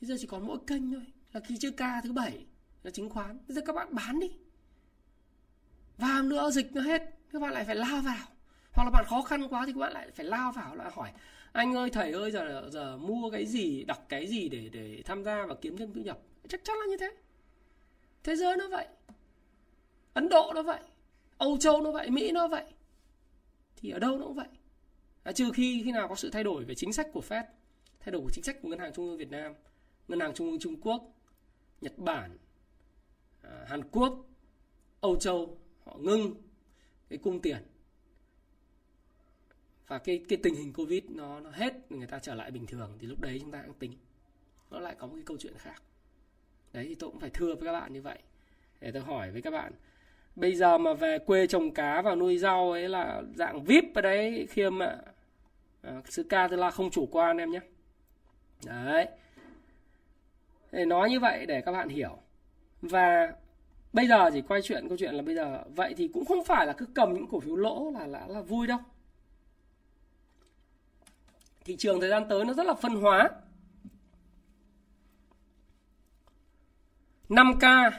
thế giờ chỉ còn mỗi kênh thôi, là khi chữ ca thứ bảy là chứng khoán. Bây giờ các bạn bán đi. Vào nữa, dịch nó hết, các bạn lại phải lao vào. Hoặc là bạn khó khăn quá thì các bạn lại phải lao vào, lại hỏi anh ơi thầy ơi giờ giờ mua cái gì đọc cái gì để để tham gia và kiếm thêm thu nhập? Chắc chắn là như thế. Thế giới nó vậy. Ấn độ nó vậy. Âu châu nó vậy. Mỹ nó vậy. Thì ở đâu nó cũng vậy. À, trừ khi khi nào có sự thay đổi về chính sách của fed thay đổi của chính sách của ngân hàng trung ương việt nam ngân hàng trung ương trung quốc nhật bản à, hàn quốc âu châu họ ngưng cái cung tiền và cái cái tình hình covid nó nó hết người ta trở lại bình thường thì lúc đấy chúng ta cũng tính. Nó lại có một cái câu chuyện khác. Đấy thì tôi cũng phải thưa với các bạn như vậy. Để tôi hỏi với các bạn bây giờ mà về quê trồng cá và nuôi rau ấy là dạng vip ở đấy khiêm ạ. Ờ, à, sư ca tôi là không chủ quan em nhé. Đấy. Để nói như vậy để các bạn hiểu. Và bây giờ chỉ quay chuyện câu chuyện là bây giờ. Vậy thì cũng không phải là cứ cầm những cổ phiếu lỗ là là là vui đâu thị trường thời gian tới nó rất là phân hóa 5K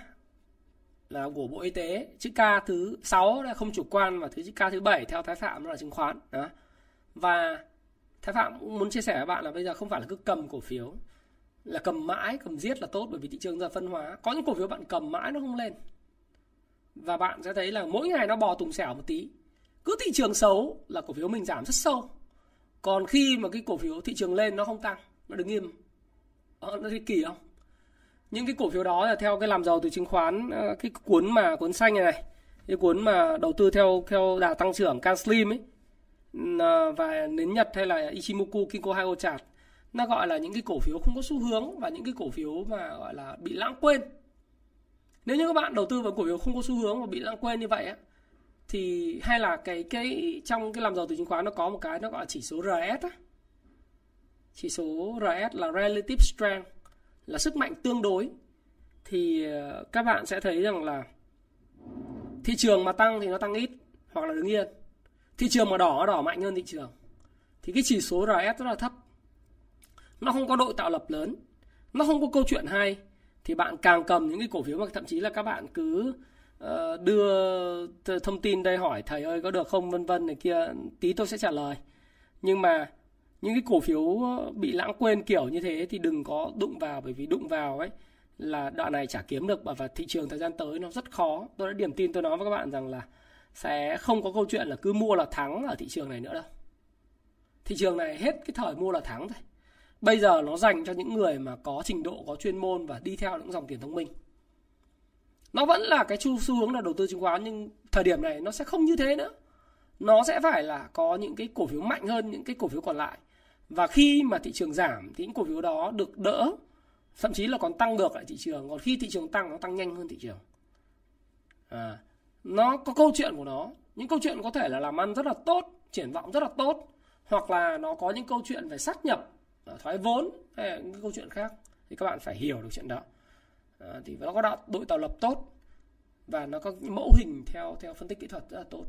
là của Bộ Y tế, chữ K thứ 6 là không chủ quan và thứ chữ K thứ 7 theo Thái Phạm là chứng khoán. Đó. Và Thái Phạm cũng muốn chia sẻ với bạn là bây giờ không phải là cứ cầm cổ phiếu là cầm mãi, cầm giết là tốt bởi vì thị trường giờ phân hóa. Có những cổ phiếu bạn cầm mãi nó không lên. Và bạn sẽ thấy là mỗi ngày nó bò tùng xẻo một tí. Cứ thị trường xấu là cổ phiếu mình giảm rất sâu còn khi mà cái cổ phiếu thị trường lên nó không tăng nó đứng im. Ờ, nó thấy kỳ không? Những cái cổ phiếu đó là theo cái làm giàu từ chứng khoán ờ, cái cuốn mà cuốn xanh này này cái cuốn mà đầu tư theo theo đà tăng trưởng can slim ấy ờ, và nến nhật hay là ichimoku kinko haio chart nó gọi là những cái cổ phiếu không có xu hướng và những cái cổ phiếu mà gọi là bị lãng quên. Nếu như các bạn đầu tư vào cổ phiếu không có xu hướng và bị lãng quên như vậy á thì hay là cái cái trong cái làm giàu từ chứng khoán nó có một cái nó gọi là chỉ số RS á. Chỉ số RS là relative strength là sức mạnh tương đối thì ờ, các bạn sẽ thấy rằng là thị trường mà tăng thì nó tăng ít hoặc là đứng yên. Thị trường mà đỏ nó đỏ mạnh hơn thị trường. Thì cái chỉ số RS rất là thấp. Nó không có đội tạo lập lớn, nó không có câu chuyện hay thì bạn càng cầm những cái cổ phiếu mà thậm chí là các bạn cứ Ờ, đưa thông tin đây hỏi, thầy ơi, có được không? vân vân này kia. Tí tôi sẽ trả lời. Nhưng mà những cái cổ phiếu ờ, bị lãng quên kiểu như thế thì đừng có đụng vào, bởi vì đụng vào ấy là đoạn này chả kiếm được, và thị trường thời gian tới nó rất khó. Tôi đã điểm tin, tôi nói với các bạn rằng là sẽ không có câu chuyện là cứ mua là thắng ở thị trường này nữa đâu. Thị trường này hết cái thời mua là thắng rồi bây giờ nó dành cho những người mà có trình độ, có chuyên môn và đi theo những dòng tiền thông minh nó vẫn là cái xu xu hướng là đầu tư chứng khoán nhưng thời điểm này nó sẽ không như thế nữa. Nó sẽ phải là có những cái cổ phiếu mạnh hơn những cái cổ phiếu còn lại. Và khi mà thị trường giảm thì những cổ phiếu đó được đỡ thậm chí là còn tăng được lại thị trường. Còn khi thị trường tăng nó tăng nhanh hơn thị trường. À, nó có câu chuyện của nó. Những câu chuyện có thể là làm ăn rất là tốt triển vọng rất là tốt hoặc là nó có những câu chuyện về sát nhập thoái vốn hay là những câu chuyện khác. Thì các bạn phải hiểu được chuyện đó à, thì nó có đạo, đội tạo lập tốt và nó có mẫu hình theo theo phân tích kỹ thuật rất là tốt.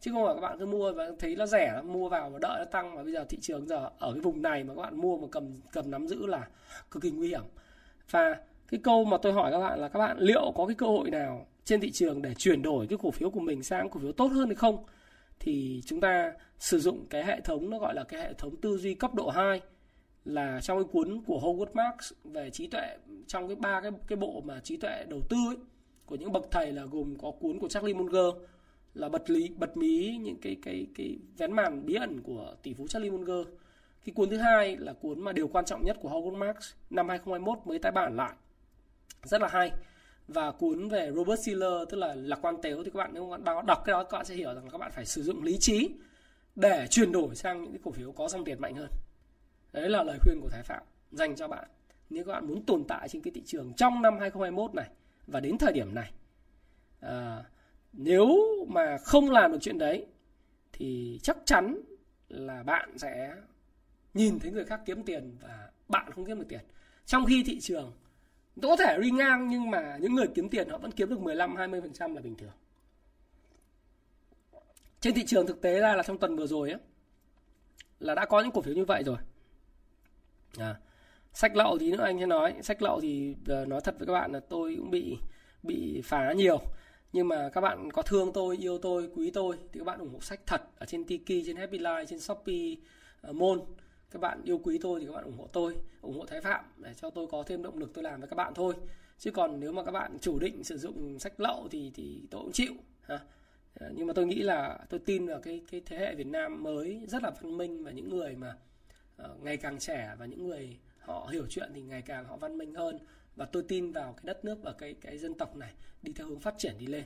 Chứ không phải các bạn cứ mua và thấy nó rẻ mua vào và đợi nó tăng. Mà bây giờ thị trường giờ ở cái vùng này mà các bạn mua mà cầm cầm nắm giữ là cực kỳ nguy hiểm. Và cái câu mà tôi hỏi các bạn là các bạn liệu có cái cơ hội nào trên thị trường để chuyển đổi cái cổ phiếu của mình sang cổ phiếu tốt hơn hay không? Thì chúng ta sử dụng cái hệ thống nó gọi là cái hệ thống tư duy cấp độ 2 là trong cái cuốn của Howard Marks về trí tuệ trong cái ba cái cái bộ mà trí tuệ đầu tư ấy, của những bậc thầy là gồm có cuốn của Charlie Munger là bật lý bật mí những cái cái cái vén màn bí ẩn của tỷ phú Charlie Munger. Cái cuốn thứ hai là cuốn mà điều quan trọng nhất của Howard Marks năm 2021 mới tái bản lại. Rất là hay. Và cuốn về Robert Siller tức là lạc quan tếu thì các bạn nếu các bạn đọc cái đó các bạn sẽ hiểu rằng các bạn phải sử dụng lý trí để chuyển đổi sang những cái cổ phiếu có dòng tiền mạnh hơn. Đấy là lời khuyên của Thái Phạm dành cho bạn. Nếu các bạn muốn tồn tại trên cái thị trường trong năm 2021 này và đến thời điểm này. À, nếu mà không làm được chuyện đấy thì chắc chắn là bạn sẽ nhìn thấy người khác kiếm tiền và bạn không kiếm được tiền. Trong khi thị trường có thể đi ngang nhưng mà những người kiếm tiền họ vẫn kiếm được 15 20% là bình thường. Trên thị trường thực tế ra là trong tuần vừa rồi ấy, là đã có những cổ phiếu như vậy rồi. À, sách lậu thì nữa anh sẽ nói, sách lậu thì ờ, nói thật với các bạn là tôi cũng bị bị phá nhiều. Nhưng mà các bạn có thương tôi yêu tôi quý tôi thì các bạn ủng hộ sách thật ở trên Tiki trên Happy Life trên Shopee ờ, uh, môn các bạn yêu quý tôi thì các bạn ủng hộ tôi ủng hộ Thái Phạm để cho tôi có thêm động lực tôi làm với các bạn thôi. Chứ còn nếu mà các bạn chủ định sử dụng sách lậu thì thì tôi cũng chịu ha. Ờ, nhưng mà tôi nghĩ là tôi tin vào cái cái thế hệ Việt Nam mới rất là văn minh và những người mà uh, ngày càng trẻ và những người họ hiểu chuyện thì ngày càng họ văn minh hơn. Và tôi tin vào cái đất nước và cái cái dân tộc này đi theo hướng phát triển đi lên.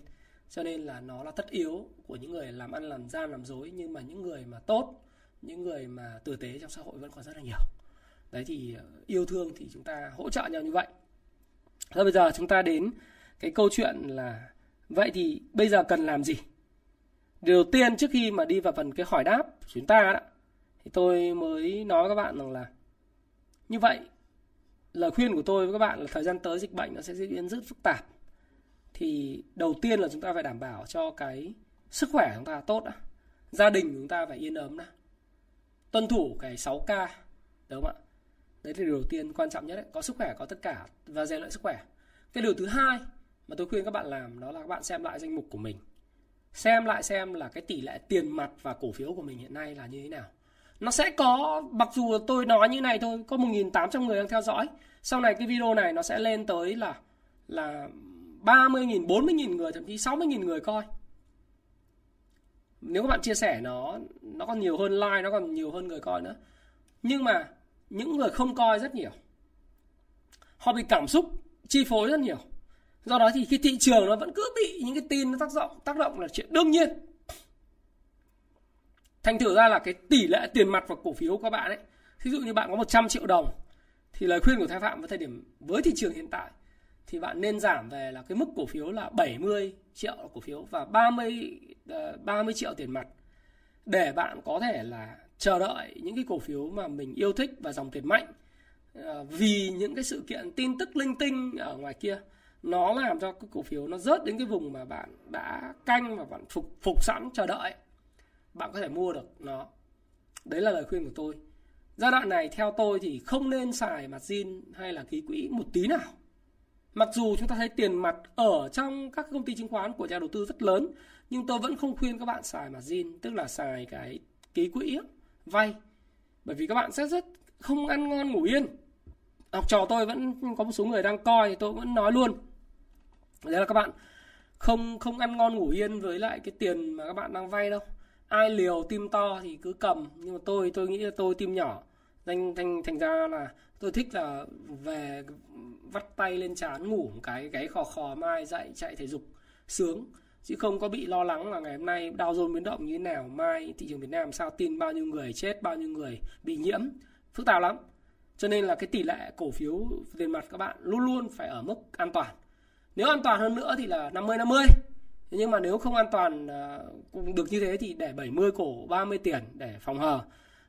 Cho nên là nó là tất yếu của những người làm ăn làm gian làm dối. Nhưng mà những người mà tốt những người mà tử tế trong xã hội vẫn còn rất là nhiều. Đấy thì ờ, yêu thương thì chúng ta hỗ trợ nhau như vậy. Rồi bây giờ chúng ta đến cái câu chuyện là vậy thì bây giờ cần làm gì? Điều đầu tiên trước khi mà đi vào phần cái hỏi đáp của chúng ta đó, thì tôi mới nói các bạn rằng là như vậy, lời khuyên của tôi với các bạn là thời gian tới dịch bệnh nó sẽ diễn biến rất phức tạp thì đầu tiên là chúng ta phải đảm bảo cho cái sức khỏe của chúng ta tốt đã. gia đình của chúng ta phải yên ấm đã. tuân thủ cái 6K đúng không ạ đấy là điều đầu tiên quan trọng nhất đấy. có sức khỏe có tất cả và rèn luyện sức khỏe cái điều thứ hai mà tôi khuyên các bạn làm đó là các bạn xem lại danh mục của mình xem lại xem là cái tỷ lệ tiền mặt và cổ phiếu của mình hiện nay là như thế nào nó sẽ có mặc dù tôi nói như này thôi có 1.800 người đang theo dõi. Sau này cái video này nó sẽ lên tới là là 30.000, 40.000 người thậm chí 60.000 người coi. Nếu các bạn chia sẻ nó nó còn nhiều hơn like nó còn nhiều hơn người coi nữa. Nhưng mà những người không coi rất nhiều. Họ bị cảm xúc chi phối rất nhiều. Do đó thì cái thị trường nó vẫn cứ bị những cái tin nó tác động tác động là chuyện đương nhiên thành thử ra là cái tỷ lệ tiền mặt và cổ phiếu của các bạn ấy ví dụ như bạn có 100 triệu đồng, thì lời khuyên của thái phạm với thời điểm, với thị trường hiện tại, thì bạn nên giảm về là cái mức cổ phiếu là 70 triệu cổ phiếu và 30 30 ờ, triệu tiền mặt để bạn có thể là chờ đợi những cái cổ phiếu mà mình yêu thích và dòng tiền mạnh. Ờ, vì những cái sự kiện tin tức linh tinh ở ngoài kia, nó làm cho cái cổ phiếu nó rớt đến cái vùng mà bạn đã canh và bạn phục phục sẵn chờ đợi bạn có thể mua được nó. Đấy là lời khuyên của tôi. Giai đoạn này, theo tôi thì không nên xài mặt zin hay là ký quỹ một tí nào. Mặc dù chúng ta thấy tiền mặt ở trong các công ty chứng khoán của nhà đầu tư rất lớn, nhưng tôi vẫn không khuyên các bạn xài mặt zin, tức là xài cái ký quỹ vay. Bởi vì các bạn sẽ rất không ăn ngon ngủ yên. Học trò tôi vẫn, có một số người đang coi thì tôi vẫn nói luôn. Đấy là các bạn không không ăn ngon ngủ yên với lại cái tiền mà các bạn đang vay đâu ai liều tim to thì cứ cầm. Nhưng mà tôi tôi nghĩ là tôi tim nhỏ. Thành thành thành ra là tôi thích là về vắt tay lên chán ngủ một cái gáy khò khò mai dậy, chạy thể dục, sướng. Chứ không có bị lo lắng là ngày hôm nay đau dồn biến động như thế nào, mai thị trường Việt Nam sao, tin bao nhiêu người chết, bao nhiêu người bị nhiễm. Phức tạp lắm. Cho nên là cái tỷ lệ cổ phiếu tiền mặt các bạn luôn luôn phải ở mức an toàn. Nếu an toàn hơn nữa thì là 50 50 nhưng mà nếu không an toàn à, cũng được như thế thì để 70 cổ 30 tiền để phòng hờ.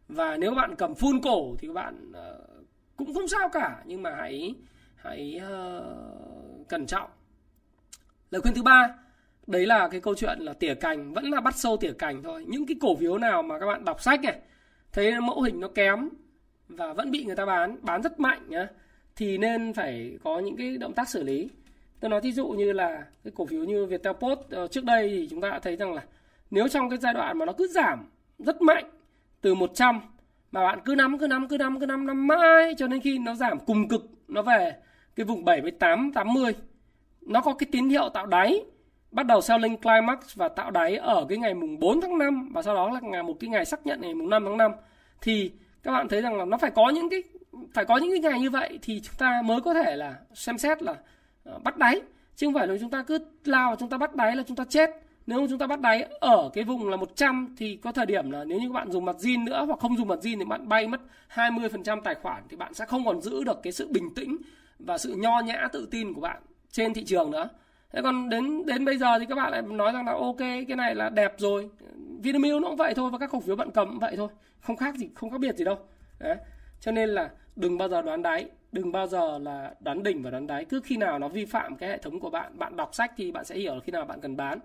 Và nếu bạn cầm full cổ thì các bạn à, cũng không sao cả nhưng mà hãy hãy uh, cẩn trọng. Lời khuyên thứ ba đấy là cái câu chuyện là tỉa cành vẫn là bắt sâu tỉa cành thôi. Những cái cổ phiếu nào mà các bạn đọc sách này thấy mẫu hình nó kém và vẫn bị người ta bán bán rất mạnh nhá thì nên phải có những cái động tác xử lý tôi nói thí dụ như là cái cổ phiếu như Viettel Post uh, ờ, trước đây thì chúng ta đã thấy rằng là nếu trong cái giai đoạn mà nó cứ giảm rất mạnh từ 100 mà bạn cứ nắm cứ nắm cứ nắm cứ nắm nắm mãi cho đến khi nó giảm cùng cực nó về cái vùng 78 80 nó có cái tín hiệu tạo đáy bắt đầu selling climax và tạo đáy ở cái ngày mùng 4 tháng 5 và sau đó là ngày một cái ngày xác nhận ngày mùng 5 tháng 5 thì các bạn thấy rằng là nó phải có những cái phải có những cái ngày như vậy thì chúng ta mới có thể là xem xét là uh, Ờ, bắt đáy chứ không phải là chúng ta cứ lao và chúng ta bắt đáy là chúng ta chết nếu chúng ta bắt đáy ở cái vùng là 100 thì có thời điểm là nếu như các bạn dùng mặt zin nữa hoặc không dùng mặt zin thì bạn bay mất 20% tài khoản thì bạn sẽ không còn giữ được cái sự bình tĩnh và sự nho nhã tự tin của bạn trên thị trường nữa. Thế còn đến đến bây giờ thì các bạn lại nói rằng là ok, cái này là đẹp rồi. Vinamilk nó cũng vậy thôi và các cổ phiếu bạn cầm cũng vậy thôi. Không khác gì, không khác biệt gì đâu. Đấy. Cho nên là đừng bao giờ đoán đáy, đừng bao giờ là đoán đỉnh và đoán đáy. Cứ khi nào nó vi phạm cái hệ thống của bạn, bạn đọc sách thì bạn sẽ hiểu khi nào bạn cần bán.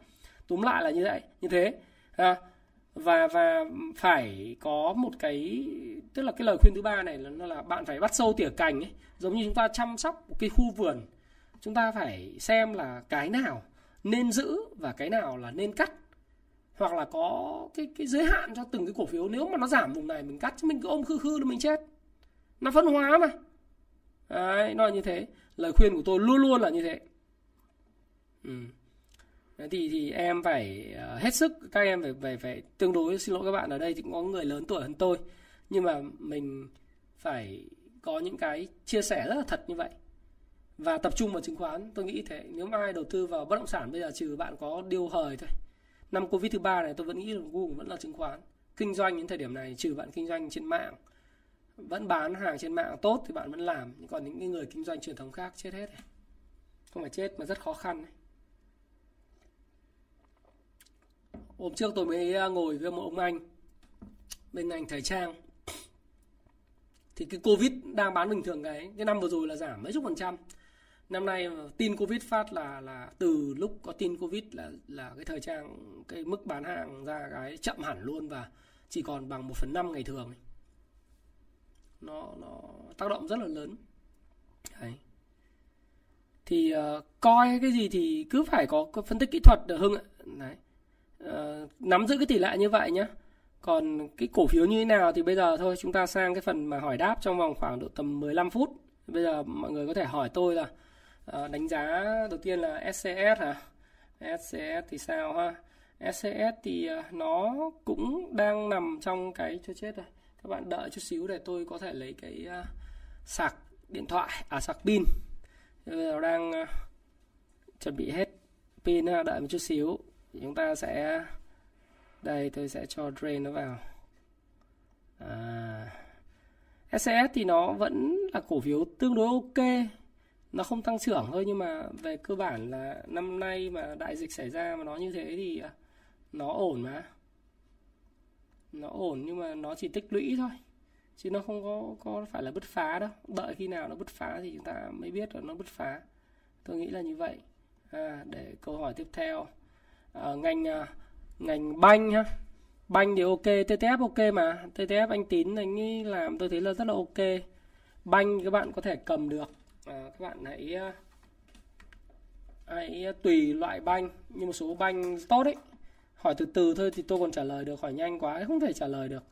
Túm lại là như vậy như thế à, và và phải có một cái tức là cái lời khuyên thứ ba này là, là bạn phải bắt sâu tỉa cành ấy. Giống như chúng ta chăm sóc một cái khu vườn chúng ta phải xem là cái nào nên giữ và cái nào là nên cắt. Hoặc là có cái cái giới hạn cho từng cái cổ phiếu. Nếu mà nó giảm vùng này mình cắt chứ mình cứ ôm khư khư là mình chết nó phân hóa mà Đấy, nó là như thế. Lời khuyên của tôi luôn luôn là như thế. Ừ. Thì thì em phải uh, hết sức các em phải phải phải tương đối xin lỗi các bạn ở đây thì cũng có người lớn tuổi hơn tôi. Nhưng mà mình phải có những cái chia sẻ rất là thật như vậy. Và tập trung vào chứng khoán tôi nghĩ thế. Nếu mà ai đầu tư vào bất động sản bây giờ trừ bạn có điêu hời thôi. Năm covid thứ ba này tôi vẫn nghĩ là Google vẫn là chứng khoán. Kinh doanh những thời điểm này trừ bạn kinh doanh trên mạng vẫn bán hàng trên mạng tốt thì bạn vẫn làm nhưng còn những người kinh doanh truyền thống khác chết hết này. không phải chết mà rất khó khăn này. hôm trước tôi mới à, ngồi với một ông anh, bên ngành thời trang thì cái covid đang bán bình thường cái cái năm vừa rồi là giảm mấy chục phần trăm năm nay tin covid phát là là từ lúc có tin covid là là cái thời trang, cái mức bán hàng ra cái chậm hẳn luôn và chỉ còn bằng một phần năm ngày thường nó nó tác động rất là lớn. Đấy. thì uh, coi cái gì thì cứ phải có, có phân tích kỹ thuật được hưng ạ? Đấy. Uh, nắm giữ cái tỷ lệ như vậy nhé còn cái cổ phiếu như thế nào thì bây giờ thôi chúng ta sang cái phần mà hỏi đáp trong vòng khoảng độ tầm 15 phút. Bây giờ mọi người có thể hỏi tôi là uh, đánh giá đầu tiên là SCS hả? SCS thì sao ha? SCS thì uh, nó cũng đang nằm trong cái cho chết rồi các bạn đợi chút xíu để tôi có thể lấy cái uh, sạc điện thoại à sạc pin. Bây giờ đang uh, chuẩn bị hết pin à, đợi một chút xíu. Chúng ta sẽ đây tôi sẽ cho drain nó vào. À, SCS thì nó vẫn là cổ phiếu tương đối ok. Nó không tăng trưởng thôi nhưng mà về cơ bản là năm nay mà đại dịch xảy ra mà nó như thế thì nó ổn mà nó ổn nhưng mà nó chỉ tích lũy thôi chứ nó không có có phải là bứt phá đâu. Đợi khi nào nó bứt phá thì chúng ta mới biết là nó bứt phá. Tôi nghĩ là như vậy. À, để câu hỏi tiếp theo. À, ngành à, ngành banh ha banh thì ok TTF ok mà. TTF anh tín anh ấy làm tôi thấy là rất là ok. Banh các bạn có thể cầm được. À, các bạn hãy à, hãy tùy loại banh như một số banh tốt ấy hỏi từ từ thôi thì tôi còn trả lời được hỏi nhanh quá không thể trả lời được.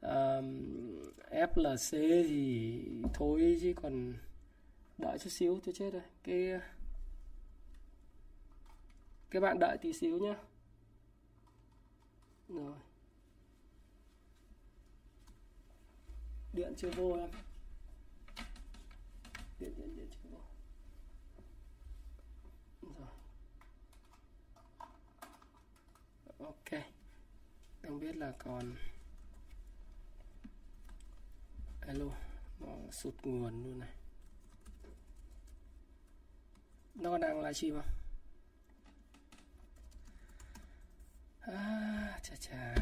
À, FLC thì thôi chứ còn đợi chút xíu tôi chết rồi. Cái các bạn đợi tí xíu nhé rồi. Điện chưa vô em. Điện điện điện chưa vô rồi ok. Không biết là còn alo nó sụt nguồn luôn này. Nó còn đang livestream không? À, chà chà.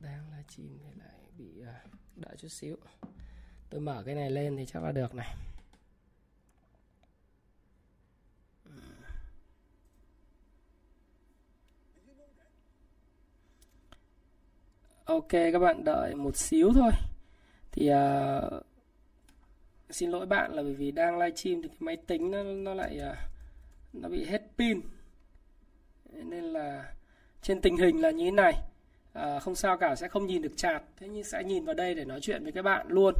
Đang livestream thì lại bị à, đợi chút xíu. Tôi mở cái này lên thì chắc là được này. Ok các bạn đợi một xíu thôi. Thì uh, xin lỗi bạn là bởi vì đang livestream thì cái máy tính nó nó lại uh, nó bị hết pin. Nên là trên tình hình là như thế này. À, không sao cả sẽ không nhìn được chạt thế nhưng sẽ nhìn vào đây để nói chuyện với các bạn luôn.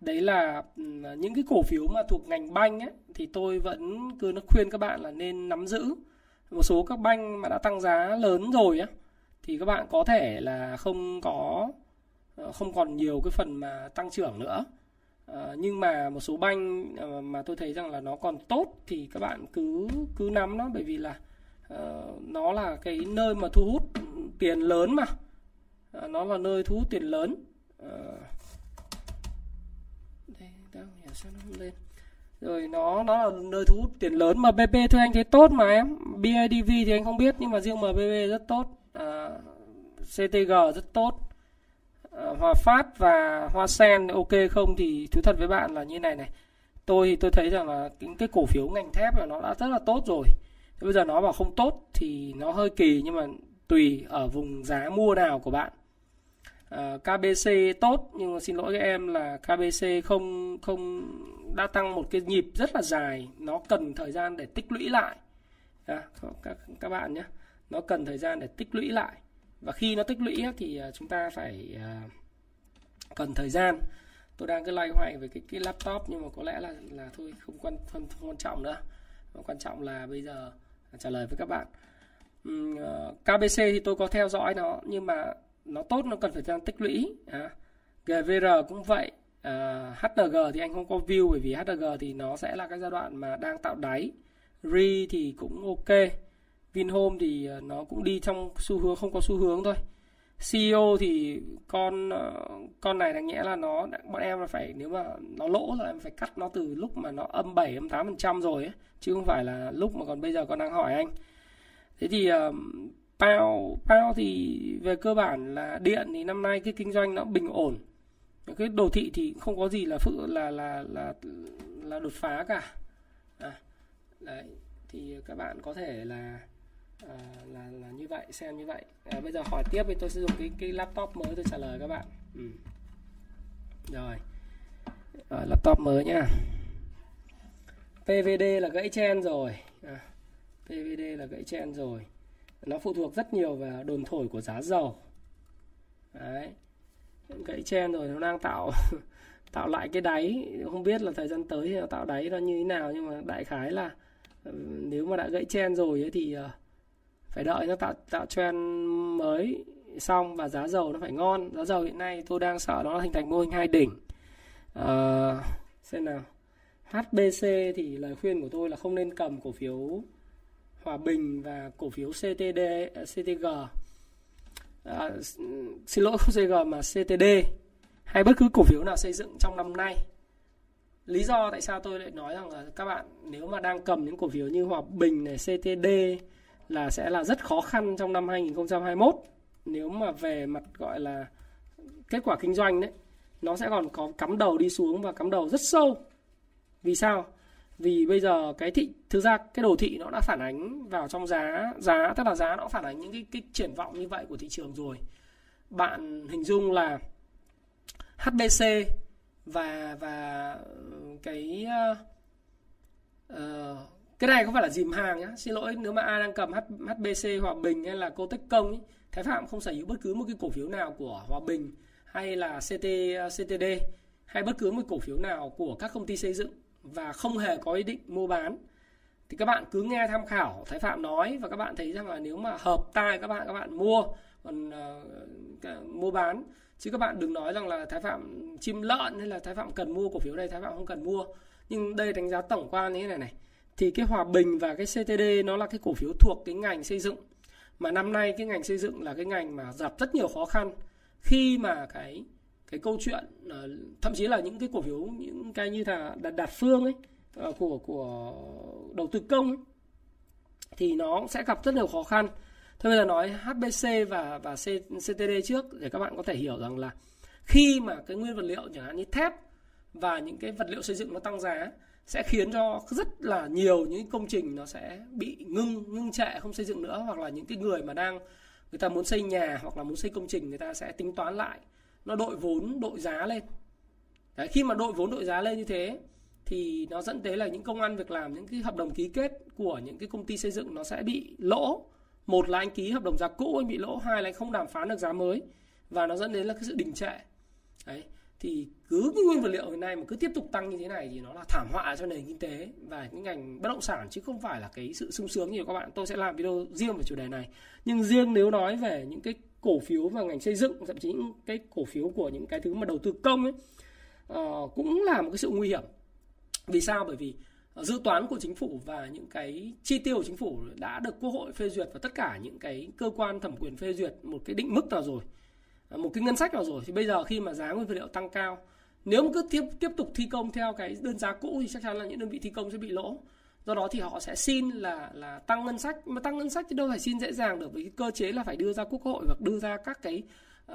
Đấy là ừ, những cái cổ phiếu mà thuộc ngành banh ấy, thì tôi vẫn cứ nó khuyên các bạn là nên nắm giữ. Một số các banh mà đã tăng giá lớn rồi á thì các bạn có thể là không có ờ, không còn nhiều cái phần mà tăng trưởng nữa. À, nhưng mà một số banh ờ, mà tôi thấy rằng là nó còn tốt thì các bạn cứ cứ nắm nó. Bởi vì là uh, nó là cái nơi mà thu hút tiền lớn mà. À, nó là nơi thu hút tiền lớn. À, đây đâu sao nó không lên. Rồi nó nó là nơi thu hút tiền lớn. Mà BP thôi anh thấy tốt mà em. BIDV thì anh không biết nhưng mà riêng MBB rất tốt. Ờ, CTG rất tốt. Ờ, Hòa Phát và Hoa Sen ok không thì thú thật với bạn là như này này. Tôi thì tôi thấy rằng là những cái cổ phiếu ngành thép là nó đã rất là tốt rồi. Bây giờ nó bảo không tốt thì nó hơi kỳ nhưng mà tùy ở vùng giá mua nào của bạn. Ờ, à, KBC tốt nhưng mà xin lỗi các em là KBC không không đã tăng một cái nhịp rất là dài. Nó cần thời gian để tích lũy lại. À, các các bạn nhé nó cần thời gian để tích lũy lại. Và khi nó tích lũy thì à, chúng ta phải à, cần thời gian. Tôi đang cứ lay hoay về cái cái laptop nhưng mà có lẽ là là thôi không quan không, không quan trọng nữa. Quan trọng là bây giờ à, trả lời với các bạn. KBC thì tôi có theo dõi nó nhưng mà nó tốt nó cần phải thời gian tích lũy à. GVR cũng vậy à, HNG thì anh không có view bởi vì HNG thì nó sẽ là cái giai đoạn mà đang tạo đáy. RE thì cũng ok. Vinhome thì ờ, nó cũng đi trong xu hướng không có xu hướng thôi. CEO thì con ờ, con này đáng nhẽ là nó bọn em là phải nếu mà nó lỗ là em phải cắt nó từ lúc mà nó âm 7 âm 8 phần trăm rồi ấy, chứ không phải là lúc mà còn bây giờ con đang hỏi anh. Thế thì uh, Pao Pao thì về cơ bản là điện thì năm nay cái kinh doanh nó bình ổn. Cái đồ thị thì không có gì là phụ là là là là đột phá cả. À, đấy thì các bạn có thể là à, là là như vậy xem như vậy. À, bây giờ hỏi tiếp thì tôi sẽ dùng cái cái laptop mới tôi trả lời các bạn. Ừ. rồi. À, laptop mới nhá. PVD là gãy chen rồi. À, PVD là gãy chen rồi. Nó phụ thuộc rất nhiều vào đồn thổi của giá dầu. Đấy. Gãy chen rồi nó đang tạo tạo lại cái đáy. Không biết là thời gian tới nó tạo đáy nó như thế nào nhưng mà đại khái là ừ, nếu mà đã gãy chen rồi ấy thì uh, phải đợi nó tạo tạo trend mới xong và giá dầu nó phải ngon. Giá dầu hiện nay tôi đang sợ nó hình thành mô hình hai đỉnh. À, xem nào. HBC thì lời khuyên của tôi là không nên cầm cổ phiếu Hòa Bình và cổ phiếu CTD CTG à, xin lỗi không CG mà CTD hay bất cứ cổ phiếu nào xây dựng trong năm nay. Lý do tại sao tôi lại nói rằng là các bạn nếu mà đang cầm những cổ phiếu như Hòa Bình này CTD là sẽ là rất khó khăn trong năm 2021 nếu mà về mặt gọi là kết quả kinh doanh đấy nó sẽ còn có cắm đầu đi xuống và cắm đầu rất sâu. Vì sao? Vì bây giờ cái thị thực ra cái đồ thị nó đã phản ánh vào trong giá giá tức là giá nó phản ánh những cái, cái triển vọng như vậy của thị trường rồi. Bạn hình dung là HBC và và cái uh, cái này không phải là dìm hàng nhá? Xin lỗi nếu mà ai đang cầm HBC Hòa Bình hay là Cotech Công ý, Thái Phạm không sở hữu bất cứ một cái cổ phiếu nào của Hòa Bình hay là CT CTD hay bất cứ một cổ phiếu nào của các công ty xây dựng và không hề có ý định mua bán thì các bạn cứ nghe tham khảo Thái Phạm nói và các bạn thấy rằng là nếu mà hợp tai các bạn các bạn mua còn uh, mua bán. Chứ các bạn đừng nói rằng là Thái Phạm chim lợn hay là Thái Phạm cần mua cổ phiếu này Thái Phạm không cần mua. Nhưng đây đánh giá tổng quan như thế này này thì cái hòa bình và cái CTD nó là cái cổ phiếu thuộc cái ngành xây dựng mà năm nay cái ngành xây dựng là cái ngành mà gặp rất nhiều khó khăn khi mà cái cái câu chuyện ờ, thậm chí là những cái cổ phiếu những cái như là đạt, đạt phương ấy ờ, của của đầu tư công ấy, thì nó sẽ gặp rất nhiều khó khăn. Thôi bây giờ nói HBC và và CTD trước để các bạn có thể hiểu rằng là khi mà cái nguyên vật liệu chẳng hạn như thép và những cái vật liệu xây dựng nó tăng giá sẽ khiến cho rất là nhiều những công trình nó sẽ bị ngưng ngưng trệ không xây dựng nữa. Hoặc là những cái người mà đang người ta muốn xây nhà hoặc là muốn xây công trình người ta sẽ tính toán lại. Nó đội vốn đội giá lên. Đấy, khi mà đội vốn đội giá lên như thế thì nó dẫn tới là những công an việc làm những cái hợp đồng ký kết của những cái công ty xây dựng nó sẽ bị lỗ. Một là anh ký hợp đồng giá cũ anh bị lỗ hai là anh không đàm phán được giá mới. Và nó dẫn đến là cái sự đình trệ. Đấy thì cứ nguyên vật liệu hiện nay mà cứ tiếp tục tăng như thế này thì nó là thảm họa cho nền kinh tế và những ngành bất động sản chứ không phải là cái sự sung sướng như các bạn. Tôi sẽ làm video riêng về chủ đề này. Nhưng riêng nếu nói về những cái cổ phiếu và ngành xây dựng thậm chí những cái cổ phiếu của những cái thứ mà đầu tư công ấy uh, cũng là một cái sự nguy hiểm. Vì sao? Bởi vì dự toán của chính phủ và những cái chi tiêu của chính phủ đã được quốc hội phê duyệt và tất cả những cái cơ quan thẩm quyền phê duyệt một cái định mức nào rồi một cái ngân sách nào rồi. Thì bây giờ khi mà giá nguyên vật liệu tăng cao nếu mà cứ tiếp tiếp tục thi công theo cái đơn giá cũ thì chắc chắn là những đơn vị thi công sẽ bị lỗ. Do đó thì họ sẽ xin là là tăng ngân sách. Mà tăng ngân sách thì đâu phải xin dễ dàng được với cái cơ chế là phải đưa ra quốc hội hoặc đưa ra các cái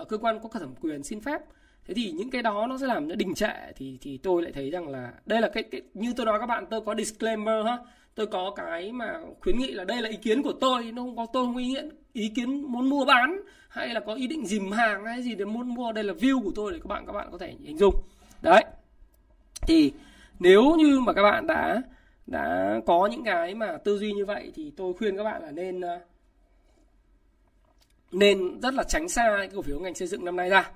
uh, cơ quan có thẩm quyền xin phép. Thế thì những cái đó nó sẽ làm nó đình trệ. Thì thì tôi lại thấy rằng là đây là cái, cái như tôi nói các bạn tôi có disclaimer ha. Tôi có cái mà khuyến nghị là đây là ý kiến của tôi nó không có tôi không ý nghĩa ý kiến muốn mua bán hay là có ý định dìm hàng hay gì để muốn mua đây là view của tôi để các bạn các bạn có thể hình dung. Đấy. Thì nếu như mà các bạn đã đã có những cái mà tư duy như vậy thì tôi khuyên các bạn là nên ờ, nên rất là tránh xa cái cổ phiếu ngành xây dựng năm nay ra.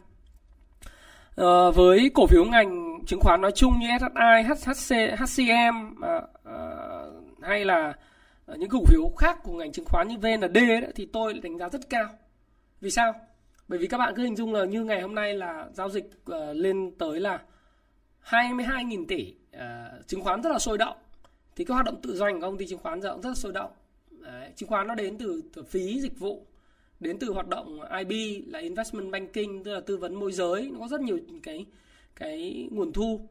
À, với cổ phiếu ngành chứng khoán nói chung như SSI, HHC, HCM à, ờ, à, hay là những cổ phiếu khác của ngành chứng khoán như VND đấy, thì tôi đánh giá rất cao. Vì sao? Bởi vì các bạn cứ hình dung là như ngày hôm nay là giao dịch uh, lên tới là 22.000 tỷ uh, chứng khoán rất là sôi động. Thì cái hoạt động tự doanh của công ty chứng khoán giờ cũng rất là sôi động. Đấy, chứng khoán nó đến từ, từ phí dịch vụ đến từ hoạt động IB là investment banking tức là tư vấn môi giới nó có rất nhiều cái cái nguồn thu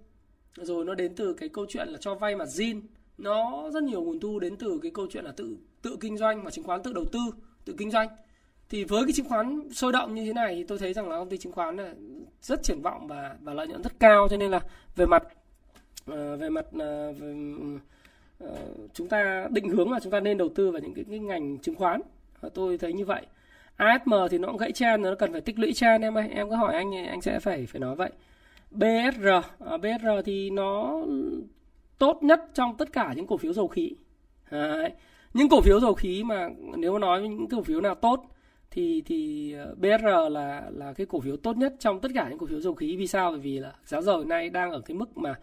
rồi nó đến từ cái câu chuyện là cho vay mà zin nó rất nhiều nguồn thu đến từ cái câu chuyện là tự tự kinh doanh và chứng khoán tự đầu tư tự kinh doanh thì với cái chứng khoán sôi động như thế này thì tôi thấy rằng là công ty chứng khoán là rất triển vọng và và lợi nhuận rất cao. Cho nên là về mặt uh, về mặt uh, về, uh, chúng ta định hướng là chúng ta nên đầu tư vào những cái, cái ngành chứng khoán. Tôi thấy như vậy. ASM thì nó cũng gãy chen nó cần phải tích lũy chen em ơi. Em có hỏi anh anh sẽ phải phải nói vậy. BSR à, BSR thì nó tốt nhất trong tất cả những cổ phiếu dầu khí. Đấy. những cổ phiếu dầu khí mà nếu mà nói những cổ phiếu nào tốt thì thì ờ, BR là là cái cổ phiếu tốt nhất trong tất cả những cổ phiếu dầu khí. Vì sao? Bởi vì là giá dầu hiện nay đang ở cái mức mà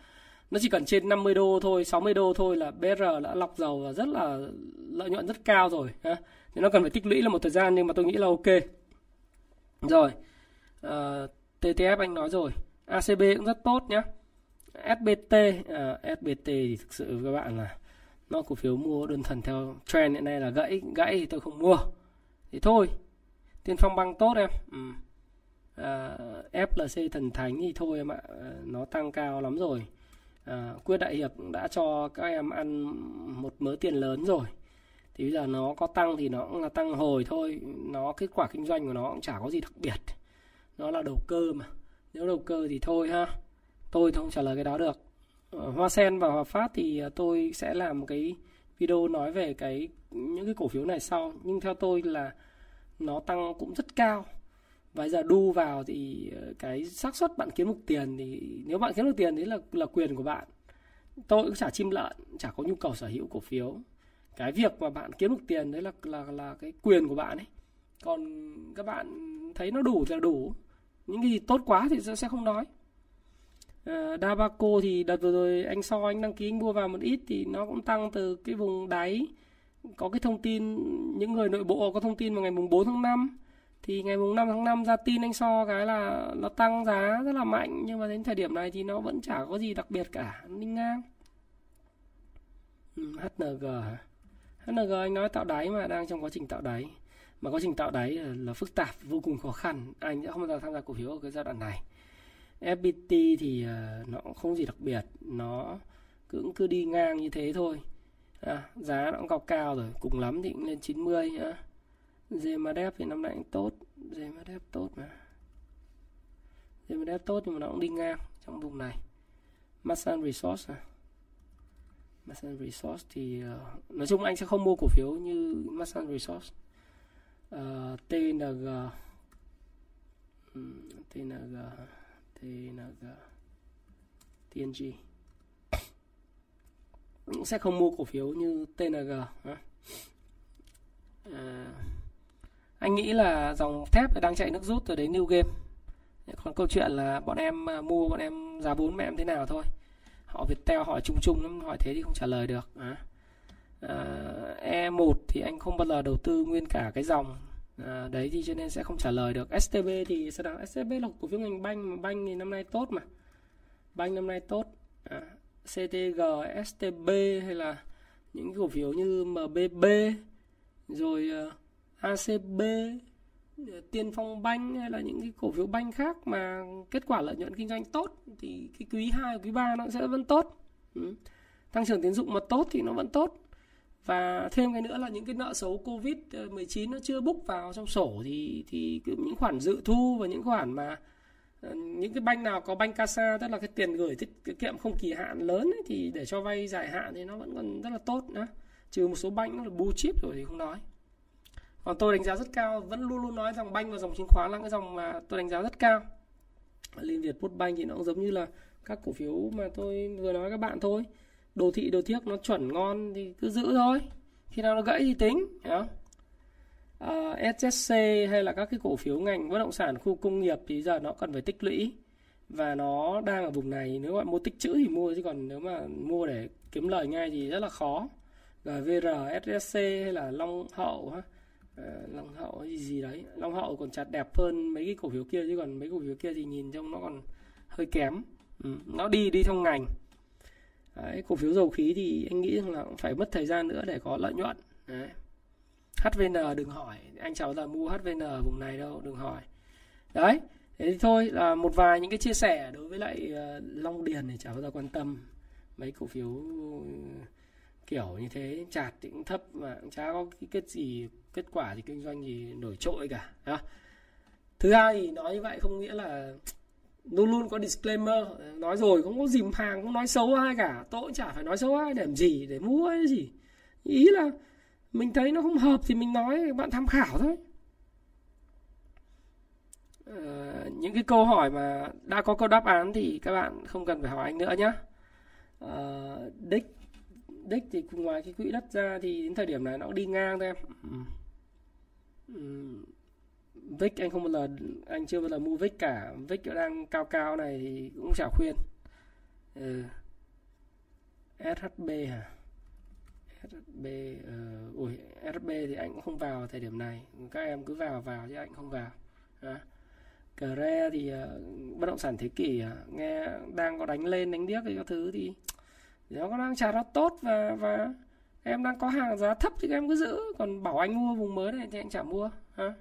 nó chỉ cần trên 50 đô thôi 60 đô thôi là BR đã lọc dầu và rất là lợi nhuận rất cao rồi ha. Thì nó cần phải tích lũy là một thời gian nhưng mà tôi nghĩ là ok. Rồi ờ, uh, TTF anh nói rồi ACB cũng rất tốt nhá. SBT à, ờ, SBT thì thực sự các bạn là nó cổ phiếu mua đơn thuần theo trend hiện nay là gãy gãy thì tôi không mua. Thì thôi tiên phong băng tốt em. Ừ. Ờ, à, FLC thần thánh thì thôi em ạ. À, nó tăng cao lắm rồi. À, quyết đại hiệp đã cho các em ăn một mớ tiền lớn rồi. Thì bây giờ nó có tăng thì nó cũng là tăng hồi thôi. Nó kết quả kinh doanh của nó cũng chả có gì đặc biệt. Nó là đầu cơ mà. Nếu đầu cơ thì thôi ha. Tôi không trả lời cái đó được. Hoa sen và hòa phát thì tôi sẽ làm một cái video nói về cái những cái cổ phiếu này sau. Nhưng theo tôi là nó tăng cũng rất cao. Và giờ đu vào thì ờ, cái xác suất bạn kiếm được tiền thì nếu bạn kiếm được tiền đấy là là quyền của bạn. Tôi cũng chả chim lợn chả có nhu cầu sở hữu cổ phiếu. Cái việc mà bạn kiếm được tiền đấy là là là cái quyền của bạn ấy. Còn các bạn thấy nó đủ thì là đủ. Những cái gì tốt quá thì sẽ không nói. Uh, Dabaco thì đợt vừa rồi anh so anh đăng ký anh mua vào một ít thì nó cũng tăng từ cái vùng đáy có cái thông tin những người nội bộ có thông tin vào ngày mùng 4 tháng 5 thì ngày mùng 5 tháng 5 ra tin anh so cái là nó tăng giá rất là mạnh nhưng mà đến thời điểm này thì nó vẫn chả có gì đặc biệt cả ninh ngang. Ừ, HNG HNG anh nói tạo đáy mà đang trong quá trình tạo đáy. Mà quá trình tạo đáy là, là phức tạp vô cùng khó khăn. Anh sẽ không bao giờ tham gia cổ phiếu ở cái giai đoạn này. FPT thì uh, nó cũng không gì đặc biệt. Nó cũng cứ đi ngang như thế thôi à, giá nó cũng cao cao rồi cùng lắm thì cũng lên 90 nhá. Zemadep thì năm nay cũng tốt Zemadep tốt mà. Zemadep tốt nhưng mà nó cũng đi ngang trong vùng này. Masan Resource à? Masan Resource thì uh, nói chung anh sẽ không mua cổ phiếu như Masan Resource. Ờ, uh, TNG um, ừ, TNG TNG TNG sẽ không mua cổ phiếu như TNG à, anh nghĩ là dòng thép đang chạy nước rút rồi đấy new game. Còn câu chuyện là bọn em à, mua bọn em giá vốn mẹ em thế nào thôi. Họ Viettel hỏi chung chung lắm hỏi thế thì không trả lời được à. E à, E1 thì anh không bao giờ đầu tư nguyên cả cái dòng à, đấy thì cho nên sẽ không trả lời được. STB thì sao nào? STB là cổ phiếu ngành banh mà banh thì năm nay tốt mà. Banh năm nay tốt à, CTG STB hay là những cổ phiếu như MBB rồi ờ, ACB ờ, Tiên Phong Banh hay là những cái cổ phiếu banh khác mà kết quả lợi nhuận kinh doanh tốt thì cái quý 2 quý 3 nó sẽ vẫn tốt. Ừ. Tăng trưởng tín dụng mà tốt thì nó vẫn tốt. Và thêm cái nữa là những cái nợ xấu Covid ờ, 19 nó chưa búc vào trong sổ thì thì những khoản dự thu và những khoản mà Ờ, những cái banh nào có banh casa tức là cái tiền gửi tiết kiệm không kỳ hạn lớn ấy, thì để cho vay dài hạn thì nó vẫn còn rất là tốt nữa trừ một số banh nó là blue chip rồi thì không nói. Còn tôi đánh giá rất cao vẫn luôn luôn nói rằng banh và dòng chứng khoán là cái dòng mà tôi đánh giá rất cao. Liên việt banh thì nó cũng giống như là các cổ phiếu mà tôi vừa nói các bạn thôi. Đồ thị đồ thiếc nó chuẩn ngon thì cứ giữ thôi. Khi nào nó gãy thì tính hiểu không? Ờ, uh, SSC hay là các cái cổ phiếu ngành bất động sản khu công nghiệp thì giờ nó cần phải tích lũy. Và nó đang ở vùng này nếu bạn mua tích chữ thì mua chứ còn nếu mà mua để kiếm lời ngay thì rất là khó. GVR, SSC hay là Long Hậu ha ờ, long hậu hay gì đấy. Long hậu còn chặt đẹp hơn mấy cái cổ phiếu kia chứ còn mấy cổ phiếu kia thì nhìn trông nó còn hơi kém. Ừ. nó đi đi trong ngành. Đấy, cổ phiếu dầu khí thì anh nghĩ rằng là cũng phải mất thời gian nữa để có lợi nhuận. Đấy. HVN đừng hỏi. Anh cháu là mua HVN ở vùng này đâu, đừng hỏi. Đấy, thế thì thôi là một vài những cái chia sẻ đối với lại ờ, Long Điền thì chả bao giờ quan tâm. Mấy cổ phiếu ờ, kiểu như thế, chạt thì cũng thấp mà cũng chả có cái kết gì, kết quả thì kinh doanh gì nổi trội cả đó. thứ hai thì nói như vậy không nghĩa là luôn luôn có disclaimer. Nói rồi không có dìm hàng, không nói xấu ai cả. Tôi cũng chả phải nói xấu ai, để làm gì? Để mua hay gì? Ý là mình thấy nó không hợp thì mình nói bạn tham khảo thôi. À, những cái câu hỏi mà đã có câu đáp án thì các bạn không cần phải hỏi anh nữa nhé à, ờ, đích đích thì ngoài cái quỹ đất ra thì đến thời điểm này nó cũng đi ngang thôi em. Ừ. ừ. Vic anh không bao giờ anh chưa bao giờ mua Vic cả. Vic đang cao cao này thì cũng chả khuyên. Ừ. SHB hả? SB uh, ờ, ui SB thì anh cũng không vào thời điểm này. Các em cứ vào vào chứ anh không vào. À. Cre thì uh, bất động sản thế kỷ uh, nghe đang có đánh lên đánh điếc thì các thứ thì nó có đang trả nó tốt và và em đang có hàng giá thấp thì em cứ giữ. Còn bảo anh mua vùng mới này thì anh chả mua. Ha